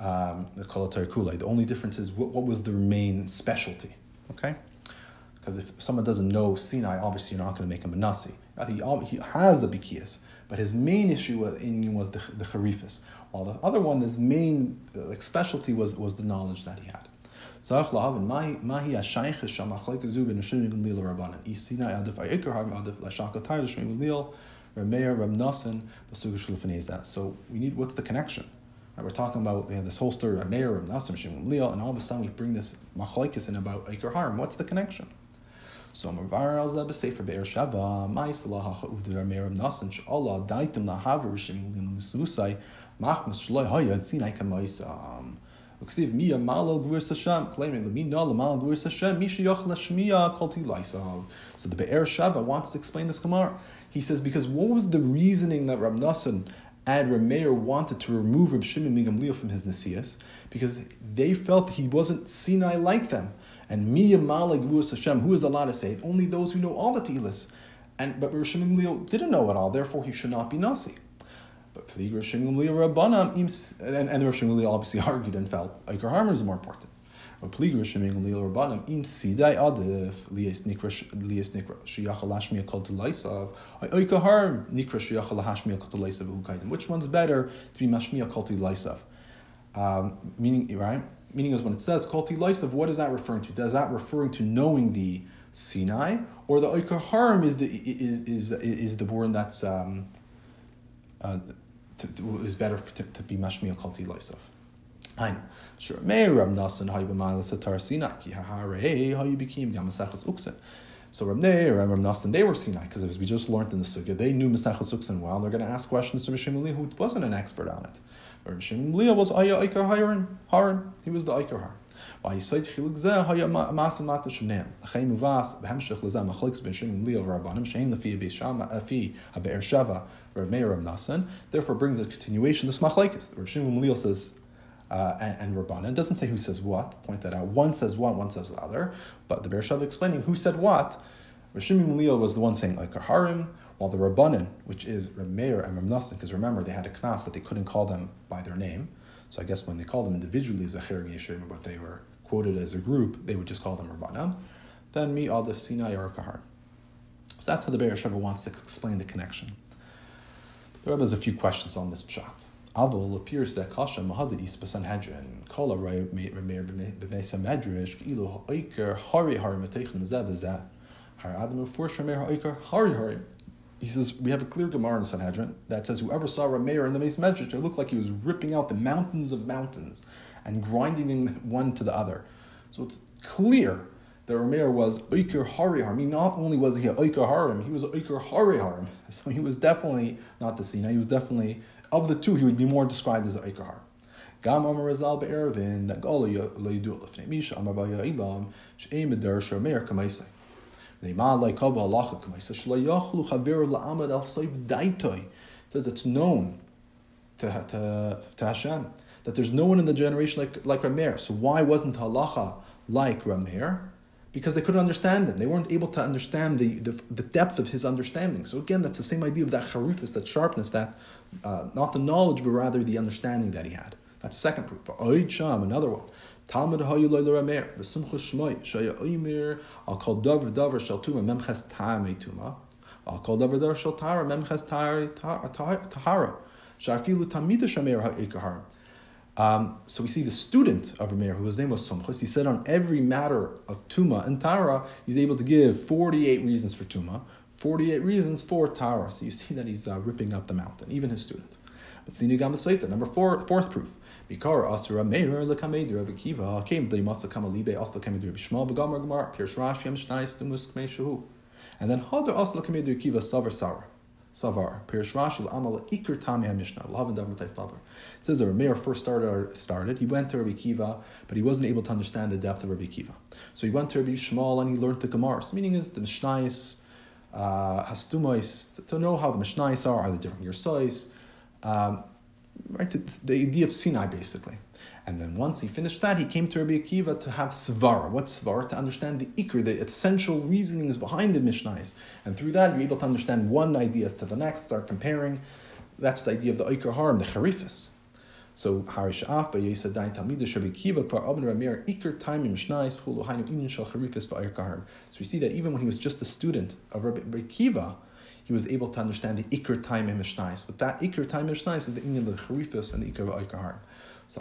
um, Kulai. The only difference is what, what was the main specialty. Okay? Because if someone doesn't know Sinai, obviously you're not going to make him a Nasi. He, he has the Bikias, but his main issue in was the, the Harifis. While the other one, his main like, specialty was, was the knowledge that he had. So mahi ashayich shamachlek zub in shimim lil rabbanan. Isina adif ayikar har adif lashaka tayr shimim lil rameir rab nasan basugish So we need what's the connection? Right, we're talking about you know, this whole story of Meir and Nasim Shimon Leo, and all of a sudden we bring this machlokes in about Iker Harm. What's the connection? So Mavar al Zeb Sefer Be'er Shava, Mais Allah Uvdir Meir Nasim Shallah Daitim Lahaver Shimon Leo Machmas Shloi Hayad Sinai Kamaisam. Malal. So the Be'er Shava wants to explain this Gemara. He says, because what was the reasoning that Rab Nassan and Rameir wanted to remove Reb Shimon ben Gamliel from his Nasias because they felt he wasn't Sinai like them. And Miya Malag Vus Hashem, who is allowed to say Only those who know all the Tehillas. And but Reb Shimon Gamliel didn't know it all, therefore he should not be Nasi. But Plig Reb Shimon Rabbanam, and, and Reb Shimon obviously argued and felt Iker Harmer is more important. But Plig Reb Shimon Rabbanam, im Sidai Adif, Lias Nikra Nikra, Shiyachal Lashmiya Kol Tulaisav, Iker Harm, Nikra Shiyachal Hashmiya Kol. Which one's better to be Mashmiya Kol Tulaisav? Um, meaning, right? Meaning is when it says Kol Tulaisav, what is that referring to? Does that referring to knowing the Sinai, or the Iker Harm is the is is is the born that's um, uh, to, to, is better for, to, to be Mashmiya Kol Tulaisav? I know. Sure. May Rab Nasan how you b'malas atar Sinai ki hahare how you became Yamasachas Uksen. So Rab Neir and Rab Nasan they were Sinai because as we just learned in the sugya they knew Masachas Uksen well. They're going to ask questions to Mishim who wasn't an expert on it. But Mishim was Aya Ikar Haran. Haran. He was the Ikar Haran. ויסייד חילוק זה היה מעשה מטה שניהם. לכן מובס בהמשך לזה מחלקת בין שמעון ליה ורבנם שאין לפי לפי הבאר שבע Rav Meir Rav Nasan, therefore brings a continuation, this machlaikis. Rav Shimon Leal says, uh, and, and Rabbanan, doesn't say who says what, point that out. One says one, one says the other, but the Bereshav explaining who said what, Rav Shimon Leal was the one saying like a harim, while the Rabbanan, which is Rav Meir and Rav Nasan, because remember they had a knas that they couldn't call them by their name, so I guess when they called them individually as Zacher Yeshim, but they were quoted as a group, they would just call them Rabbanan. Then me Adif Sinai or Kahar. So that's how the Be'er Sheva wants to explain the connection. The Rebbe has a few questions on this chat. Abel appears that Kasha Mahadidis Basanhedrin, Rameir B'Mesa Ilu Ha'ikar Hari Hari Mateichim Zeh Har Adam Ufor Shamer Ha'ikar Hari Hari. He says, we have a clear Gemara in Sanhedrin that says, whoever saw Rameir in the Mace it looked like he was ripping out the mountains of mountains and grinding them one to the other. So it's clear that Rameir was Oiker Hari Harim. Not only was he a Oiker Harim, he was Oiker Hari Harim. So he was definitely not the Sina. He was definitely of the two, he would be more described as Eikar Har. Gam Amar Razal Be'ervin, that Gola Leidu Lefnei Misha, Amar Baya Ilam, She'em Eder Shomer Kamaisai. Neima Lai Kava Alacha Kamaisai, Shla Yachlu Chaver La'amad Al Saif Daitoi. It says it's known to, to, to Hashem that there's no one in the generation like, like Rameir. So why wasn't halacha like Rameir? Because they couldn't understand him. They weren't able to understand the, the, the, depth of his understanding. So again, that's the same idea of that charifus, that sharpness, that uh, not the knowledge, but rather the understanding that he had. That's the second proof. Oid Sham, another one. Talmud hayu loy l'ramer, v'simcha shmoy, shaya oimer, al kol davar davar shal tuma, memches ta'amei tuma, al kol davar davar shal tara, memches tahara, shafilu tamida shamer ha'ikahar. Um, so we see the student of Rameir, whose name was Sumchus, he said on every matter of Tuma and Tara, he's able to give 48 reasons for Tuma, 48 reasons for Tara. So you see that he's uh, ripping up the mountain, even his student. Number four, fourth proof. Bikar Asura Meir Lekamedir Rabbi came the Matza Kamalibe Asla Kamedir Rabbi Shmuel Begamar Pirsh Rashi Yem Dumus Kmei. And then Hadar Asla Kamedir Kiva Savar Sarah. Savar. Pirish Rashi Amal Iker Tami HaMishnah. Lavan Dav Favar. It says that Rameir first started, started. He went to Rabbi Kiva, but he wasn't able to understand the depth of Rabbi Kiva. So he went to Rabbi Shmuel and he learned the Gemara. So meaning is the Mishnais, uh, Hastumais, to know how the Mishnais are, are the different Yersais. Um, right, the, the idea of Sinai basically. And then once he finished that, he came to Rabbi Akiva to have svara. What's svara? To understand the ikr, the essential reasonings behind the Mishnais. And through that, you're able to understand one idea to the next, start comparing. That's the idea of the ikr harm, the charifis. So Harish Af by Yesa Dain Talmida Rabbi Kiva Kvar Abner Ramir Iker Time Mishnais Hulu Hainu Inin Shal Charifis Va'ir So we see that even when he was just a student of Rabbi Kiva, he was able to understand the Iker time Mishnais. But that Iker time Mishnais is the Inyan of the Charifis and the Iker Va'ir so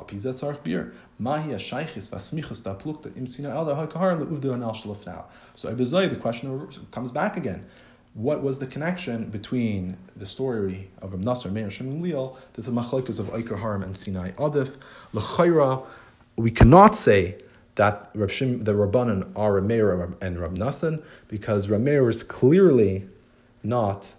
the question comes back again. What was the connection between the story of Ram Nasser, Meir Shem Leal, to the machlokas of Iker Haram and Sinai Adif? L'chayra, we cannot say that Rab Shim, the Rabbanan are Rameir and Rab Nassan because Rameir is clearly not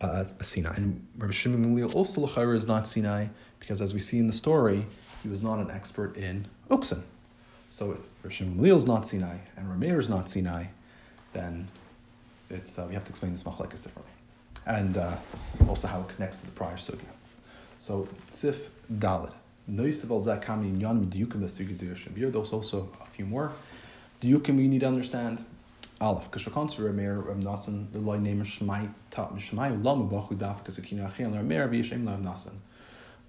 uh, a Sinai. And Rab Shimon Leal also L'chayra is not Sinai because as we see in the story, he was not an expert in Uksan. So if Rav Shimon is not Sinai and Rameir is not Sinai, then it's uh, we have to explain this machlekes differently, and uh, also how it connects to the prior sugya. So Sif Dalid. There's also a few more. Diyukim we need to understand. Aleph, Kashakon Rameir Rav the loy name Shmai Tat Mishmai Lamu Bachu Daf Kasakina Achin Rameir V'Yishem Rav Nasan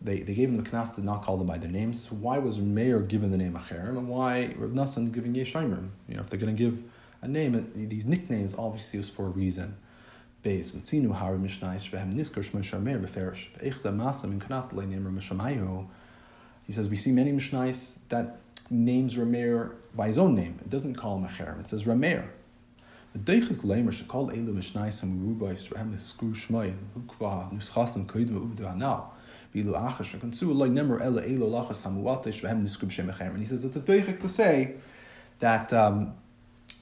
they, they gave him the knas, to not call them by their names. So why was Meir given the name Acherim and why Rav Nassan giving Yeshaimer? You know, if they're going to give a name, these nicknames obviously was for a reason. He says, we see many Mishnais that names Rameir by his own name. It doesn't call him Acherim, it says Rameir. Deichik Uvdu Hanal. And he says it's a doichik to say that um,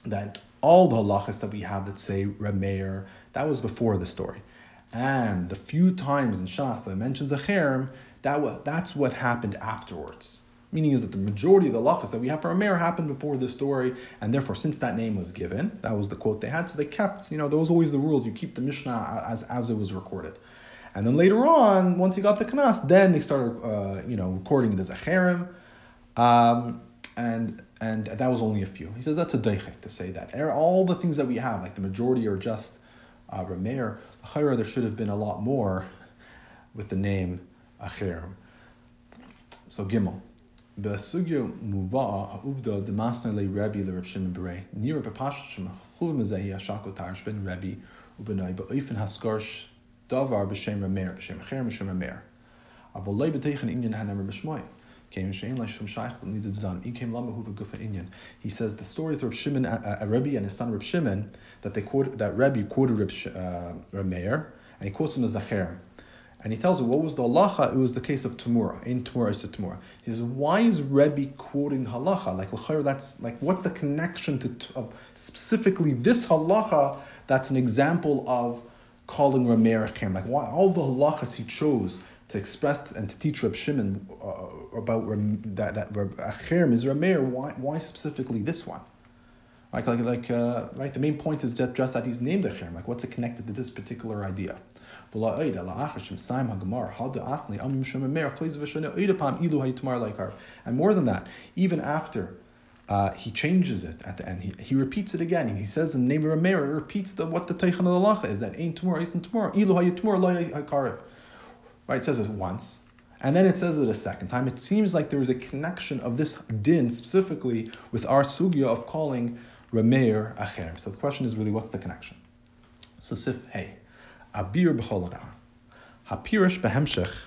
that all the halachas that we have that say Rameir, that was before the story. And the few times in Shas that mentions a cherem, that was, that's what happened afterwards. Meaning is that the majority of the halachas that we have for Rameir happened before the story, and therefore, since that name was given, that was the quote they had, so they kept, you know, there was always the rules. You keep the Mishnah as, as it was recorded. And then later on, once he got the kanas, then they started, uh, you know, recording it as a harem. Um, and and that was only a few. He says that's a deichik to say that. Er, all the things that we have, like the majority are just uh, Rameir. Achira, there should have been a lot more with the name Achirim. So Gimel. Besugyo muva ha'uvda demasne le Rebbe le Reb Shimon Berei. Nira bepashat shem chuv mezehi ha'shakot tarsh ben Rebbe ubenai ba'oifen haskarsh davar b'shem ramer, b'shem acher, b'shem ramer. Avol lei b'teichen inyan hanamer b'shmoy. He says the story of Reb Shimon, a Rebbe and his son Reb Shimon, that they quote that Rebbe quoted Reb uh, Rameir, and he quotes him as Zacher. And he tells him what was the halacha? It was the case of Tamura. In Tamura is Tamura. He says, why is Rebbe quoting halacha? Like, that's like, what's the connection to, of specifically this halacha that's an example of calling Rameir Achem? Like, why all the halachas he chose to express and to teach Reb Shimon uh, about that, that Achem is Rameir, why, why specifically this one? Like, like, like uh, right, the main point is just, just that he's named Achem. Like, what's it connected to this particular idea? And more than that, even after uh, he changes it at the end, he, he repeats it again. He says in the name of Rameir, repeats the, what the Teichan Lacha is that ain't tomorrow, isn't tomorrow. Ilu hayutumor lo hakarev. Right, it says it once. And then it says it a second time. It seems like there is a connection of this din specifically with our sugya of calling Rameir Acher. So the question is really what's the connection? So Sif Hey. Abir b'chol Hapirish behemshech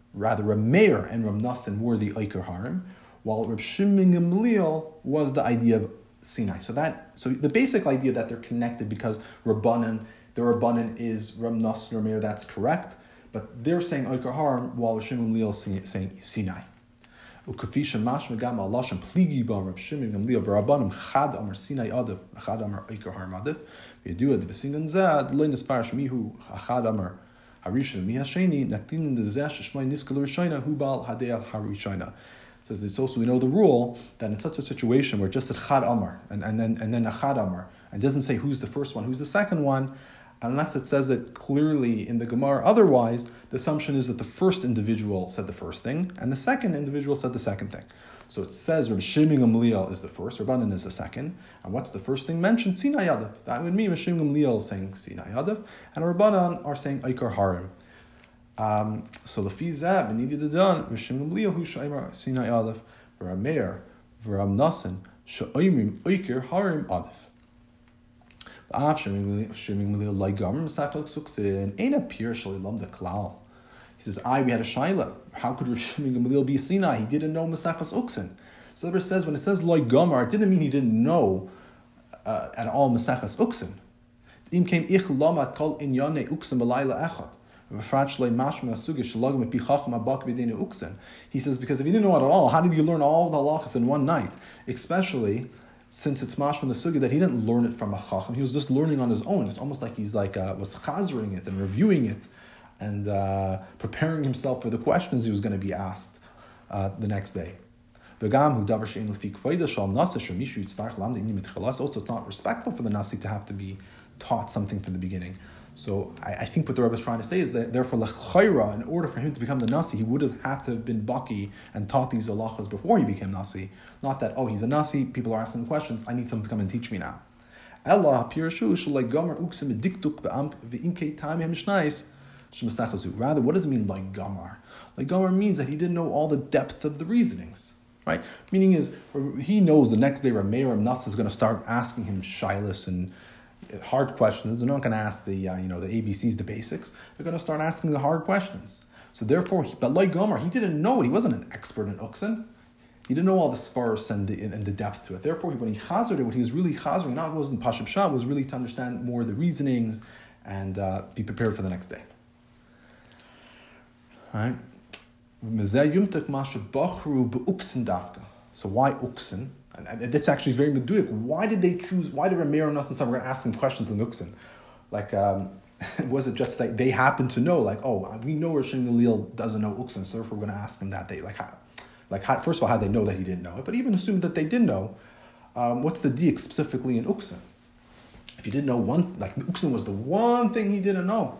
Rather, Rameir and Ram Nassan were the Iker Harim, while Rab Shimon Gamliel was the idea of Sinai. So that so the basic idea that they're connected because Rabbanan, the Rabbanan is Ram Nassan Rameir, that's correct. But they're saying Iker Harim while Rab Shimon Gamliel is saying Sinai. וכפי שמשמע גם הלשון פליגי בה רב שמעון גמליאל ורבנם חד אמר סיני עדף וחד אמר עיקר הר עדף וידוע דבסינגן זה לא נספר שמיהו החד אמר Harishon mihasheni naktin the zesh shmai niskal rishayna hubal hadea harishayna. Says it's also we know the rule that in such a situation where just at chad amar and, and then and then a chad amar and doesn't say who's the first one, who's the second one, unless it says it clearly in the Gemara. Otherwise, the assumption is that the first individual said the first thing and the second individual said the second thing. So it says Rabbi Shimon Gamliel is the first, Rabbanan is the second. And what's the first thing mentioned? Sinai Yadav. That would mean Rabbi Shimon Gamliel is saying Sinai Yadav, and Rabbanan are saying Aikar Harim. Um, so lefi zeh b'nidi dedan Rishim Gamliel who shaimer Sinai Adif v'Rameir v'Ram Nasan sha'imrim oiker harim Adif. Ba'af shemim Gamliel like Gamar, sakal suksin ain't a pure shalilam deklal. He says, I, we had a shaila. How could Rav Shimon Gamaliel be Sinai? He didn't know Masachas Uksin. So the verse says, when it says loy gomar, it didn't mean he didn't know uh, at all Masachas Uksin. Im came ich kol inyane uksin balayla echad. He says, because if you didn't know it at all, how did you learn all the halachas in one night? Especially since it's mashma the sugi that he didn't learn it from a chacham, he was just learning on his own. It's almost like he's like uh, was chazering it and reviewing it and uh, preparing himself for the questions he was going to be asked uh, the next day. Also, it's not respectful for the nasi to have to be taught something from the beginning. So I, I think what the Rebbe is trying to say is that therefore in order for him to become the nasi, he would have had to have been baki and taught these halachas before he became nasi. Not that oh he's a nasi, people are asking questions, I need someone to come and teach me now. Ella pirshu shalai gomer uksim diktuk Rather, what does it mean like gamar? Like gamar means that he didn't know all the depth of the reasonings. Right? Meaning is he knows the next day Rameir Nas is going to start asking him shilas and hard questions. They're not going to ask the uh, you know the ABCs, the basics. They're going to start asking the hard questions. So therefore, he, but like Gomer, he didn't know it. He wasn't an expert in Uksin. He didn't know all the spars and the, and the depth to it. Therefore, when he chazered it, what he was really chazering, not wasn't Pashab Shah, was really to understand more the reasonings and uh, be prepared for the next day. Right? So why uksin? And that's actually very meduic. Why did they choose? Why did Ramiro and Nassim we're going to ask them questions in uksin? Like um, was it just that they happened to know, like, oh, we know Rosh Gamliel doesn't know Uksan, so therefore we're going to ask him that. They like, how, like, how, first of all, how they know that he didn't know it, but even assume that they did know, um, what's the diak specifically in Uksan? If you didn't know one, like Uksan was the one thing he didn't know.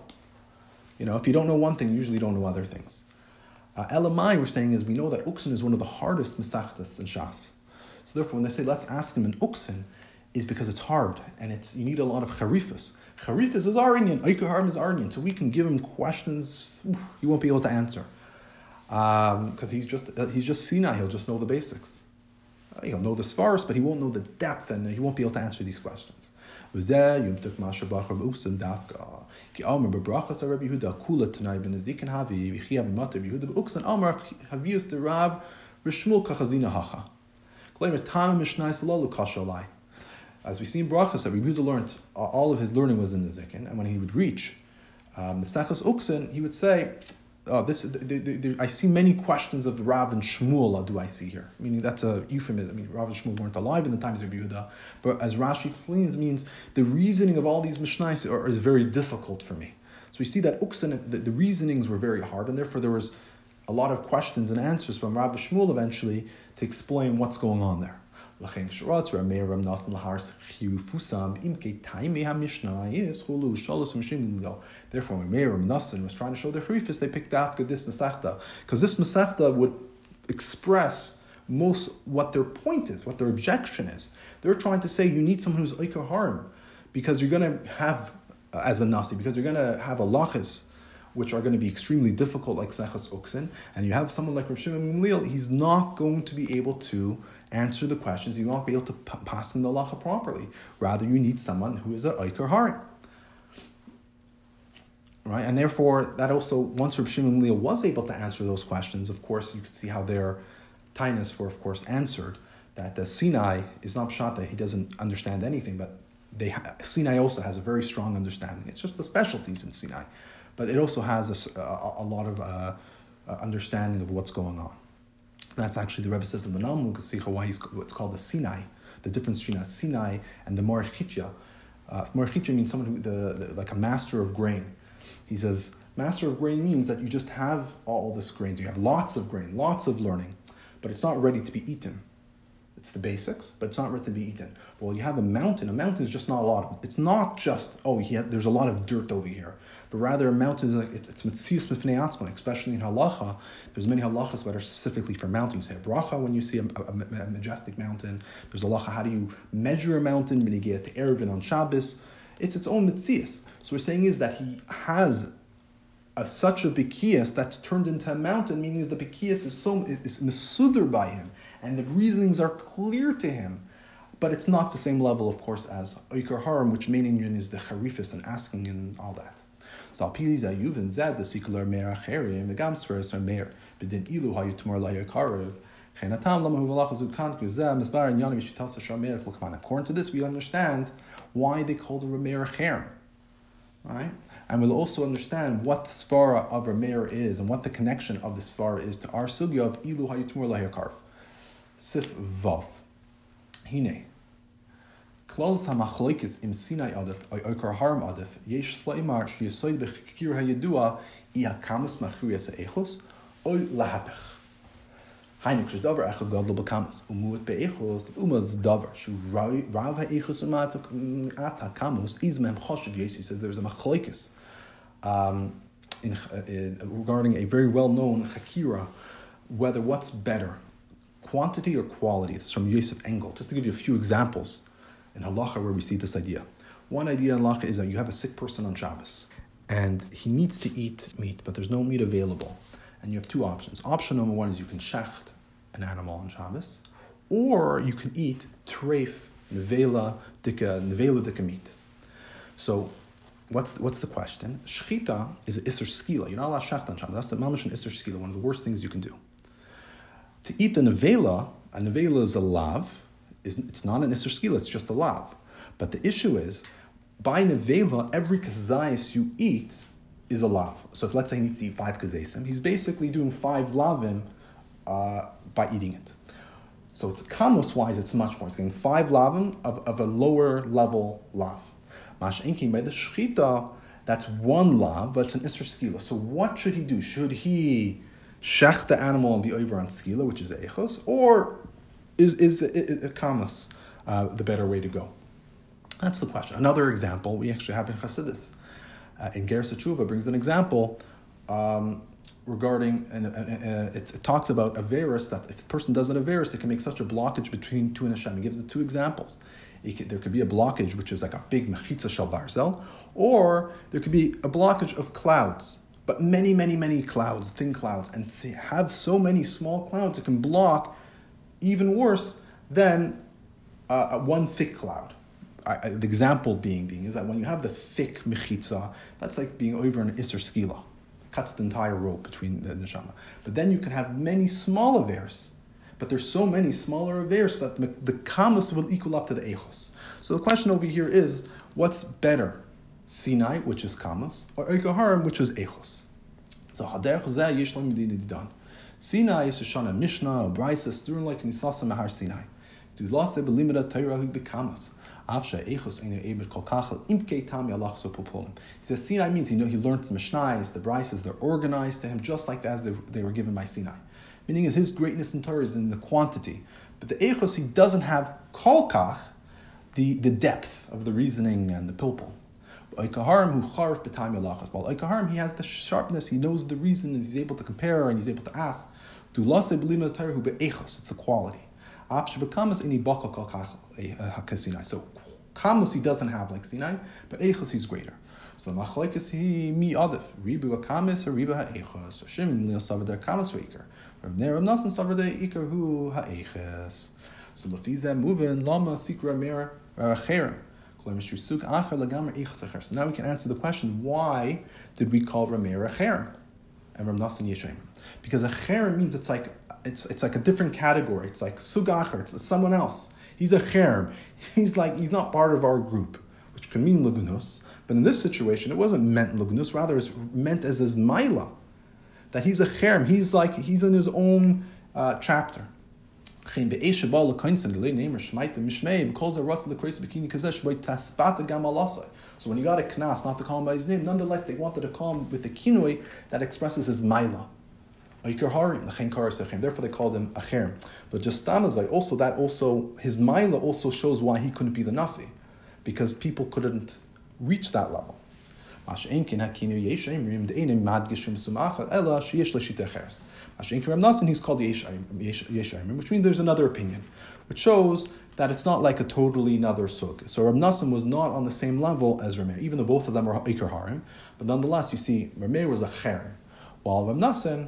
You know, if you don't know one thing, you usually don't know other things. Uh, Elamai, we're saying, is we know that Uksan is one of the hardest Masachtas in Shas. So therefore, when they say, let's ask him in Uksan, is because it's hard and it's you need a lot of charifas. Charifas is Aryan, Aikaharm is Aryan, so we can give him questions he won't be able to answer. Because um, he's just uh, he's just Sinai, he'll just know the basics. Uh, he'll know the svaris, but he won't know the depth and he won't be able to answer these questions. As we see in Brachas, that Rebbe learned, uh, all of his learning was in the Zikin, and when he would reach um, the Sechas Uksin, he would say, oh, this, the, the, the, I see many questions of Rav and Shmuel, do I see here? Meaning that's a euphemism. I mean, Rav and Shmuel weren't alive in the times of Yehuda, but as Rashi explains, means the reasoning of all these Mishnais are, is very difficult for me. So we see that Uksin, the, the reasonings were very hard, and therefore there was a lot of questions and answers from Rav and Shmuel eventually to explain what's going on there. Therefore, Meir Nasan was trying to show the Harifis, they picked after this Masechta because this Masechta would express most what their point is, what their objection is. They're trying to say you need someone who's Ikar harm because you're going to have uh, as a Nasi because you're going to have a lachis which are going to be extremely difficult, like Sechas Uksin, and you have someone like Rav Shimon he's not going to be able to answer the questions, you won't be able to pass in the lacha properly. Rather, you need someone who is a Iker heart. Right? And therefore, that also, once Rav Shimon Gamliel was able to answer those questions, of course, you could see how their tinus were, of course, answered. That the Sinai is not shot that he doesn't understand anything, but they Sinai also has a very strong understanding. It's just the specialties in Sinai but it also has a, a, a lot of uh, uh, understanding of what's going on. That's actually the Rebbe says in the Nalmud Kasicha why he's what's called the Sinai, the difference between a Sinai and the Morichitya. Uh, means someone who, the, the, like a master of grain. He says, master of grain means that you just have all this grain. So you have lots of grain, lots of learning, but it's not ready to be eaten. It's the basics, but it's not ready to be eaten. Well, you have a mountain. A mountain is just not a lot of. It's not just oh, yeah, there's a lot of dirt over here, but rather a mountain is like it's mitzius mifnei. Especially in halacha, there's many halachas that are specifically for mountains. You say a bracha when you see a, a, a majestic mountain. There's a halacha how do you measure a mountain to Erevin on Shabbos. It's its own mitzias. So we're saying is that he has a, such a bikias that's turned into a mountain, meaning the bikias is so is mesuder by him, and the reasonings are clear to him. But it's not the same level, of course, as Oikar Haram, which main engine is the charifis and asking and all that. So Alpilis Ayuvin Zed, the secular Meir Acherim, the Gamsferes are Meir, Bedin Ilu Hayutumor Layakarev, According to this, we understand why they called it Rameir Cherem. Right? And we'll also understand what the svara of Rameir is and what the connection of the svara is to our sugya of ilu hayitmur lahakarv. Sif vav. Hine. Klal hamachloikis im Sinai adif oikar harm adif yesh slaimar sheyisoid bechikir hayedua iya kamas machuyas echos oy lahapich. Heinig shes davar echad gadlo bekamas umuat beechos umaz davar shu rav ha'echos umat mm, ata kamus iz izmem choshev Yesi says there's a machloikis um, in, in, regarding a very well-known Hakira, whether what's better, quantity or quality. It's from Yosef Engel. Just to give you a few examples in halacha where we see this idea. One idea in halacha is that you have a sick person on Shabbos, and he needs to eat meat, but there's no meat available. And you have two options. Option number one is you can shecht an animal on Shabbos, or you can eat treif, nevela, dika, nevela dika meat. So what's the, what's the question? Shchita is an isser skila. You're not allowed shecht on Shabbos. That's the mamish and isser skila, one of the worst things you can do. To eat the nevela, a nevela is a lav. It's not an isser skila. It's just a lav. But the issue is, by nevela, every kazayas you eat is a lav. So if let's say he needs to eat five kazesim, he's basically doing five lavim uh, by eating it. So it's kamos wise, it's much more. It's getting five lavim of, of a lower level lav. Mash inking by the shchita, That's one lav, but it's an Isser Skila. So what should he do? Should he shech the animal and be over on Skila, which is Echos, or is, is, is, is Kamas uh, the better way to go? That's the question. Another example we actually have in Chassidus. Uh, in Ger Tshuva brings an example um, regarding, and, it, it, talks about a virus that if the person does an Averis, it can make such a blockage between two and Hashem. He gives it two examples. Could, there could be a blockage which is like a big mechitza shal barzel, or there could be a blockage of clouds, but many, many, many clouds, thin clouds, and they have so many small clouds it can block even worse than uh, one thick cloud. I, the example being being is that when you have the thick mechitza, that's like being over an iser skila, cuts the entire rope between the neshama. But then you can have many small avers, but there's so many smaller avers that the, kamus will equal up to the echos. So the question over here is, what's better, Sinai, which is kamus, or Eikaharim, which is echos? So haderch zeh yesh didan. Sinai is shana mishnah, brisa, sturin like nisasa mahar Sinai. Du lase belimida teira hu bekamas. He says Sinai means you know he learned the Mishnais, the Brises, they're organized to him just like as they, they were given by Sinai. Meaning is his greatness in Torah is in the quantity. But the Echos, he doesn't have kolkach, the, the depth of the reasoning and the pilpul. Oikaharim who charv b'tayim yalachas. While Oikaharim, he has the sharpness, he knows the reason, he's able to compare and he's able to ask. Do lase b'lim Torah who be'echos, it's the quality. Eh, eh, so Kamus he doesn't have like Sinai, but Eichos he's greater. So the machlekes he mi adif ribu kamis or ribu ha'echos. So Shimon lil savader kamis reiker. Reb Ner Reb Nasan savader iker hu ha'eches. So lefize moving lama sikra mer uh, cherem. So now we can answer the question: Why did we call Rameir a and Reb Nasan yeshem? Because a means it's like it's it's like a different category. It's like sugacher. It's someone else. He's a cherem. He's like he's not part of our group, which could mean lagunus. But in this situation, it wasn't meant lagunus. Rather, it's meant as his maila, that he's a cherem. He's like he's in his own uh, chapter. So when he got a knas, not to call him by his name, nonetheless they wanted to call him with a kinoi that expresses his maila. Therefore, they called him Acher. But just Stanazai, also that also his Maila also shows why he couldn't be the Nasi, because people couldn't reach that level. He's called Yeshayim, which means there's another opinion, which shows that it's not like a totally another sug. So Rab Nassim was not on the same level as Rameir, even though both of them were Iker Harim, but nonetheless, you see, Rameir was a Cher, while Rab Nassim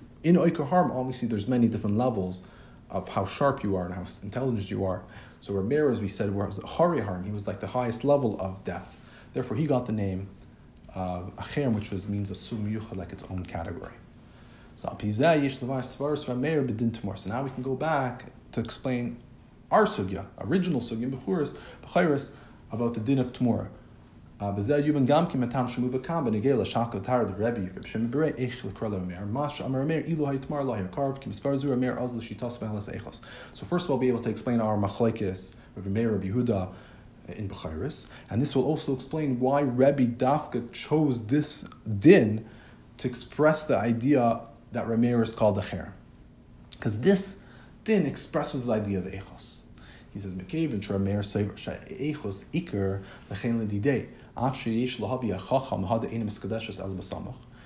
in Oikar Harm, obviously, there's many different levels of how sharp you are and how intelligent you are. So Ramirez, as we said, was Hari Harm. He was like the highest level of death. Therefore, he got the name of Acherm, which was means a Sum Yuchad, like its own category. So So now we can go back to explain our sugya, original sugya, Bechuris, about the din of Tmura. בזה יובן גם כי מטעם שמובה כאן בנגיע לשחק לתאר דרבי ובשם ברא איך לקרוא למאיר מה שאמר המאיר אילו היתמר לא היקרב כי מספר זו המאיר אז לשיטס והלס איכוס. So first we'll be able to explain our machlekes with Meir Rabbi Yehuda in Bechiris, and this will also explain why Rabbi Dafka chose this din to express the idea that Rameir is called a cher. Because this din expresses the idea of echos. He says, "Mekev and Rameir say echos iker lechen ledidei."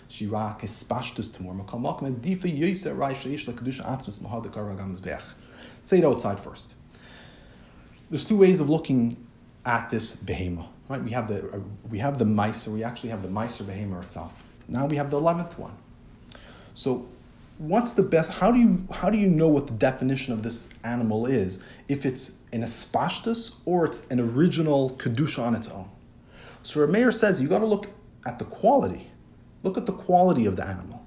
She rak is spashtus tamor makamak medifa yisa rai sheish lekadusha atzmas mahad. Say it outside first. There's two ways of looking at this behema. Right? We have the uh, we have the miser. We actually have the miser behema itself. Now we have the eleventh one. So, what's the best? How do you how do you know what the definition of this animal is? If it's an espashtus or it's an original kedusha on its own. So Rameir says you got to look at the quality, Look at the quality of the animal.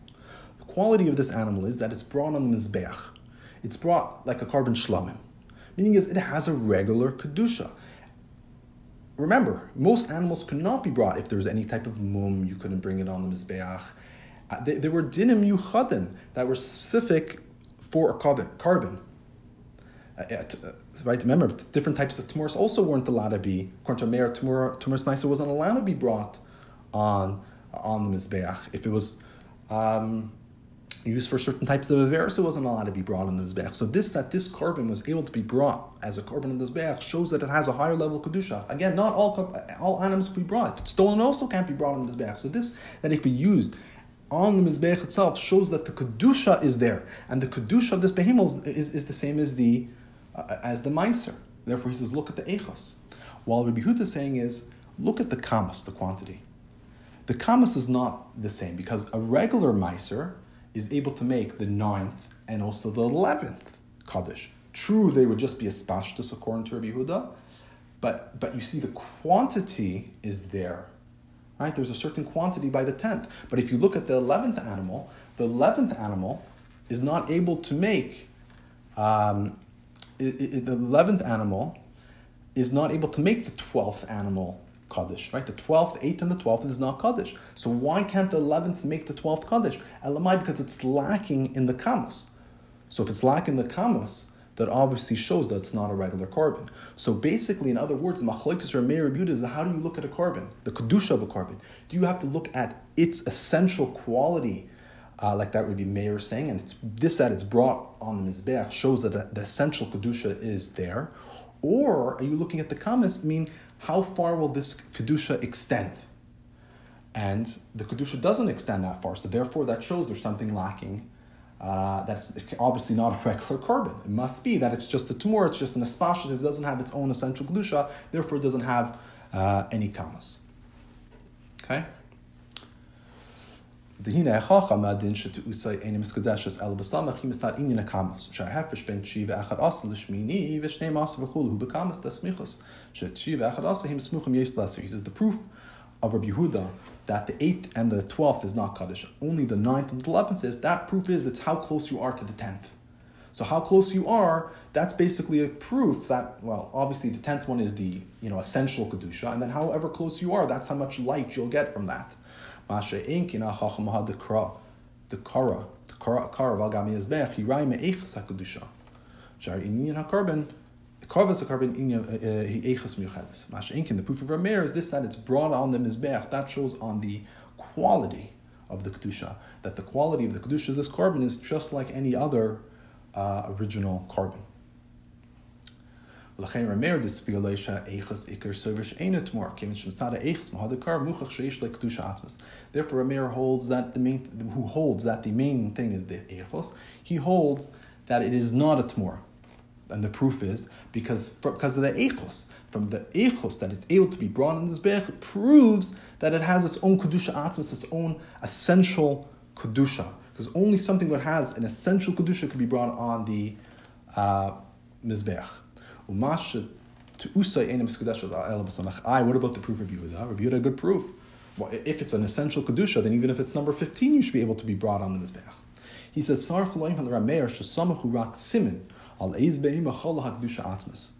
The quality of this animal is that it's brought on the Mizbeach. It's brought like a korban shlamim. Meaning is it has a regular kedusha. Remember, most animals could not be brought if there's any type of mum, you couldn't bring it on the Mizbeach. Uh, there were dinim yuchadim that were specific for a carbon. korban. Uh, uh, right, remember, different types of tumors also weren't allowed to be, according to Meir, tumor, tumors wasn't allowed to be brought on, on the Mizbeach. If it was um, used for certain types of averis, it wasn't allowed to be brought on the Mizbeach. So this, that this korban was able to be brought as a korban in the Mizbeach shows that it has a higher level of Kedusha. Again, not all, all animals can be brought. If it's stolen, also can't be brought on the Mizbeach. So this, that it can be used on the Mizbeach itself shows that the Kedusha is there. And the Kedusha of this behemoth is, is the same as the, uh, as the miser. Therefore, he says, look at the Echos. While Rabbi Huda is saying is, look at the Kamas, the quantity. The Kamas is not the same because a regular miser is able to make the ninth and also the eleventh Kaddish. True, they would just be a spashtus according to Rabbi Huda, but, but you see the quantity is there right? There's a certain quantity by the tenth. But if you look at the eleventh animal, the eleventh animal is not able to make. Um, it, the eleventh animal is not able to make the twelfth animal kaddish, right? The twelfth, eighth, and the twelfth is not kaddish. So why can't the eleventh make the twelfth kaddish? Elamai because it's lacking in the kamos. So if it's lacking the kamos, that obviously shows that it's not a regular korban. So basically, in other words, machlokes or meir is how do you look at a korban, the kedusha of a korban? Do you have to look at its essential quality, uh, like that would be Meir saying, and it's this that it's brought on the mizbeach shows that the essential kedusha is there, or are you looking at the kamas? I mean, how far will this kedusha extend? And the kedusha doesn't extend that far, so therefore that shows there's something lacking uh, that's obviously not a regular korban. It must be that it's just a tumor, it's just an espashit, it doesn't have its own essential kedusha, therefore it doesn't have uh, any kamas. Okay? dehina echacha madin shetu usay enim skadashos al basamach himasat inyan akamos shar hafish ben shiva achad asa lishmini vishnei masa v'chul hu bekamos tasmichos shet shiva achad asa him smuchim yes lasi he says the proof of Rabbi Yehuda that the 8th and the 12th is not Kaddish only the ninth and the 11th is that proof is it's how close you are to the 10th so how close you are that's basically a proof that well obviously the 10th one is the you know essential kedusha and then however close you are that's how much light you'll get from that. Mashe inkina chachamaha the kara, the kara, the kara valgami ezbech yirai me'echas hakudusha. Shari inyan hakarben Kavas a korban he echas miuchadis. Mashenkin, the proof of Rameir is this that it's brought on the mizbeach. That shows on the quality of the kedusha. That the quality of the kedusha this korban is just like any other uh, original korban. לכן רמר דספיר שאיכס עיקר סוברש אינו תמור, כיוון שמסד האיכס מהדקר מוכח שיש לקדושה עצמס. Therefore Rameir holds that the main, who holds that the main thing is the eichos, he holds that it is not a tmor. And the proof is because because of the echos, from the echos that it's able to be brought in this bech, proves that it has its own kedusha atzmas, its own essential kedusha. Because only something that has an essential kedusha can be brought on the uh, mizbech. I, what about the proof of Yehuda? Rabbi Yehuda, a good proof. Well, if it's an essential kedusha, then even if it's number fifteen, you should be able to be brought on the mizbech. He says, "Sar chaloim from the Rameir shesamachu rak simin." al eiz beima chol hakdusha atmas.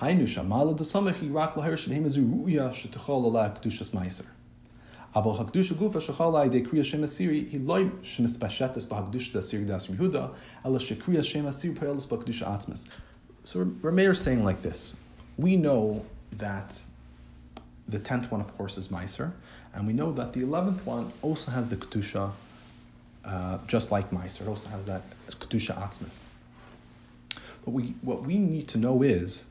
Hainu shamala desamechi rak laher shebehim azu ruya shetachol ala kedushas meiser. Aber hakdusha gufa shachal ay de kriya shem asiri he loy bashetes bahakdusha asiri das Yehuda ala shekriya shem asiri perelis bahakdusha atmas. So Rameir is saying like this: We know that the tenth one, of course, is Meiser, and we know that the eleventh one also has the kedusha, uh, just like Meiser. It also has that kedusha atzmis. But we, what we need to know is,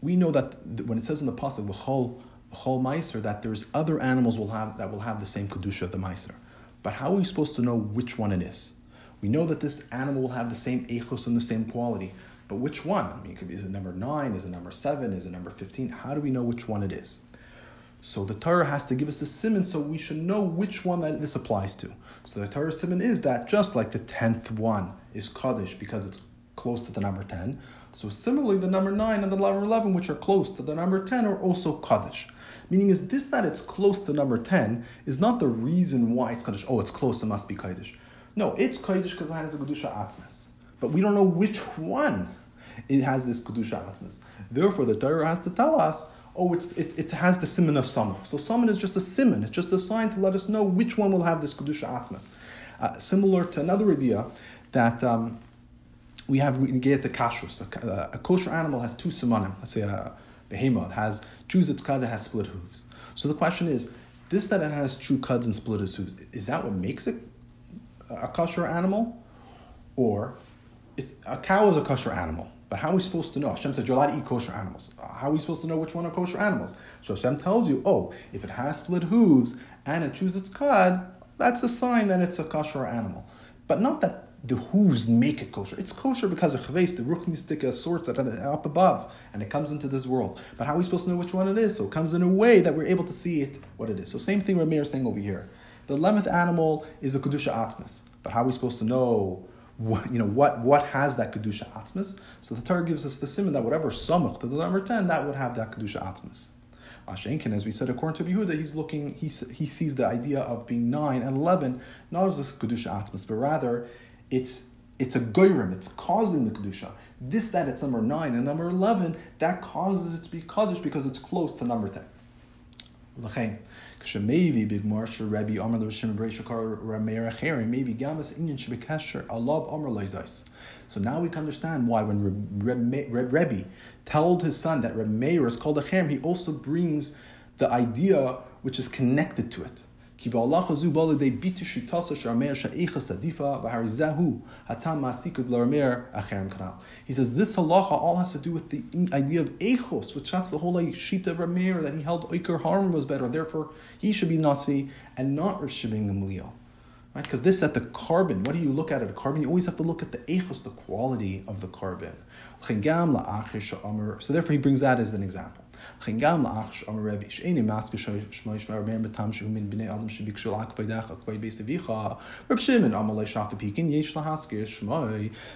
we know that when it says in the pasuk v'chol v'chol meiser that there's other animals will have that will have the same kedusha of the meiser. But how are we supposed to know which one it is? We know that this animal will have the same echos and the same quality, but which one? I mean, it could be is it number nine? Is it number seven? Is it number fifteen? How do we know which one it is? So the Torah has to give us a simon, so we should know which one that this applies to. So the Torah simon is that just like the tenth one is kaddish because it's close to the number 10. So similarly, the number 9 and the number 11, which are close to the number 10, are also Kaddish. Meaning, is this that it's close to number 10 is not the reason why it's Kaddish. Oh, it's close, it must be Kaddish. No, it's Kaddish because it has a Kedusha Atzmas. But we don't know which one it has this Kedusha Atzmas. Therefore, the Torah has to tell us, oh, it's, it, it has the simon of Samach. So Samach is just a simon, it's just a sign to let us know which one will have this Kedusha Atzmas. Uh, similar to another idea that um, we have in get to kashrus. A, a, kosher animal has two simanim. Let's say a behemoth has true cud that has split hooves. So the question is, this that it has true cuds and split hooves, is that what makes it a kosher animal? Or it's a cow is a kosher animal. But how are we supposed to know? Hashem said you're allowed to eat kosher animals. How are we supposed to know which one are kosher animals? So Hashem tells you, oh, if it has split hooves and it chews its cud, that's a sign that it's a kosher animal. But not that the hooves make it kosher. It's kosher because of chaves, the ruchnistika sorts it up above, and it comes into this world. But how are we supposed to know which one it is? So it comes in a way that we're able to see it, what it is. So same thing Ramir is saying over here. The eleventh animal is a kedusha atzmas. But how are we supposed to know what, you know, what, what has that Kedusha Atzmas? So the Torah gives us the simon that whatever Samach the number 10, that would have that Kedusha Atzmas. Mashenkin, as we said, according to Yehuda, he's looking, he, he sees the idea of being 9 and 11 not as a Kedusha Atzmas, but rather it's it's a goyrim, it's causing the kedusha. This that it's number nine and number eleven that causes it to be kaddish because it's close to number ten. L'chein, maybe big marsha Rabbi Amar L'Rishim Bereishakar Rameir Acherim maybe Gamas Inyan Shebekesher Alav Amar Leizais. So now we can understand why when Rebbe told his son that Rameir is called a Acherim, he also brings the idea which is connected to it. He says this halacha all has to do with the idea of echos, which that's the whole shita of Rameir that he held Iker Harm was better, therefore he should be nasi and not Rosh Gamliel right? Because this at the korban, what do you look at at a korban? You always have to look at the echos, the quality of the korban. So therefore, he brings that as an example.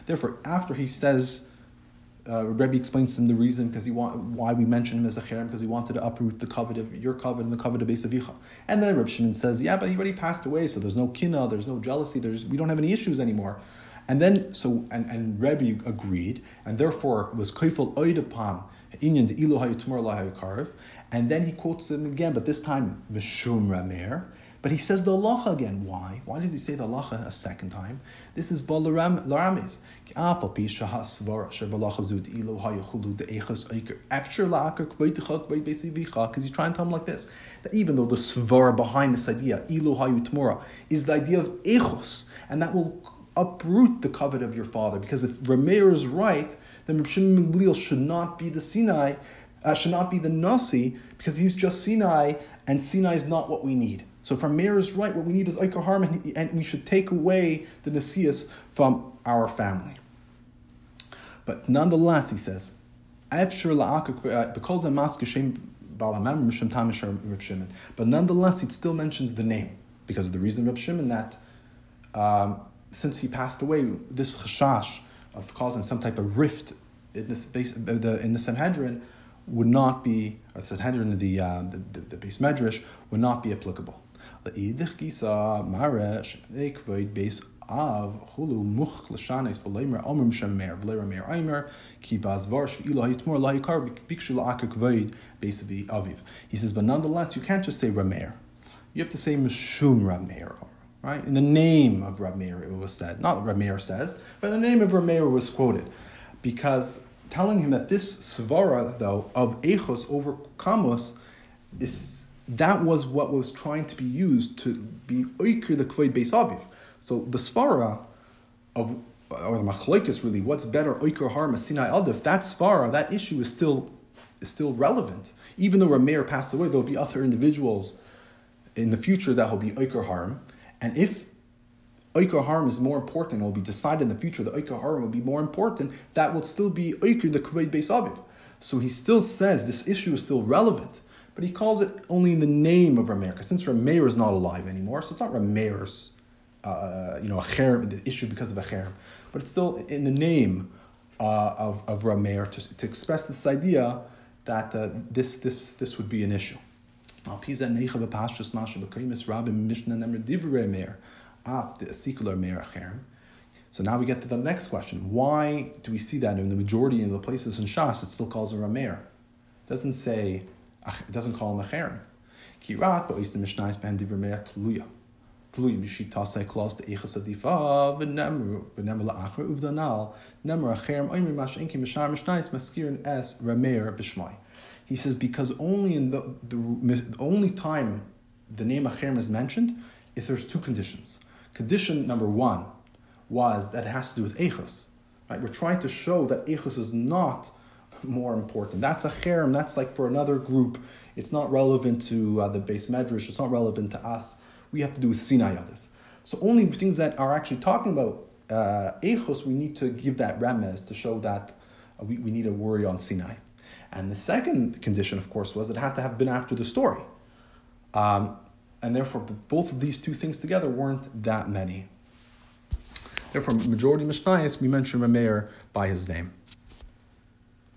Therefore, after he says uh, Rebbe explains him the reason because he want, why we mention him as a cherem because he wanted to uproot the covet of your covet and the covet of Beis Avicha. And then Reb Shimon says, yeah, but he already passed away, so there's no kina, there's no jealousy, there's we don't have any issues anymore. And then so and, and Rebbe agreed, and therefore was kaifel oidapam inyan de ilu hayu and then he quotes him again, but this time mishum ramer. But he says the halacha again. Why? Why does he say the halacha a second time? This is balaram laramis. Because he's trying to tell him like this that even though the svara behind this idea, ilu hayu tmora, is the idea of echos, and that will uproot the covet of your father. Because if Rameir is right, then Rav Shimon should not be the Sinai, uh, should not be the Nasi, because he's just Sinai, and Sinai is not what we need. So if Rameir is right, what we need is Iker and we should take away the Nasias from our family. But nonetheless, he says, uh, the cause of Maskishem Balamam Shim Tamash Rib Shimon. but nonetheless, it still mentions the name because the reason Reb Shimon that um, since he passed away, this chashash of causing some type of rift in base, the, in the Sanhedrin would not be, or Sanhedrin, the, uh, the, the, the beis medrash, would not be applicable. Av chulu much l'shanes v'leimer omer m'shemer v'leimer ki bazvar lahikar bikshu besavi aviv. He says, but nonetheless, you can't just say ramer. You have to say mishum ramer right? In the name of Rab Meir, it was said. Not Rab Meir says, but the name of Rab Meir was quoted. Because telling him that this svara, though, of echos over kamos, is that was what was trying to be used to be oikir the kvoid beis aviv. So the svara of or the machlokes really, what's better oikir har sinai adif? That svara, that issue is still is still relevant. Even though Rameir passed away, there will be other individuals in the future that will be oikir harm. And if oikir harm is more important, will be decided in the future that oikir harm will be more important, that will still be oikir the Kuvayt Beis Aviv. So he still says this issue is still relevant, but he calls it only in the name of Rameir, since Rameir is not alive anymore, so it's not Rameir's uh, you know, a cherem, the issue because of a cherem, but it's still in the name uh, of, of Rameir to, to express this idea that uh, this, this, this would be an issue. Acherim. So now we get to the next question. Why do we see that in the majority of the places in Shas it still calls a Rameir? It doesn't say, it doesn't call him a Cherem. Kirat, but the Mishnah is Ben Divrei Tluya. Tluya Mishit Tasei Klos the Eichas Adifa v'nemru v'nemru la'achar uvdanal nemru acherem oimri mash inki mishnar mishnais maskirin es Rameir b'shmai. He says because only in the, the, the only time the name Acherem is mentioned if there's two conditions. Condition number one was that it has to do with Echos. Right? We're trying to show that Echos is not more important. That's a cherem, that's like for another group. It's not relevant to uh, the beis medrash, it's not relevant to us. We have to do with Sinai Yadav. So only things that are actually talking about uh, Echos, we need to give that remez to show that uh, we, we need to worry on Sinai. And the second condition, of course, was it had to have been after the story. Um, and therefore, both of these two things together weren't that many. Therefore, majority Mishnayos, we mention Rameir by his name.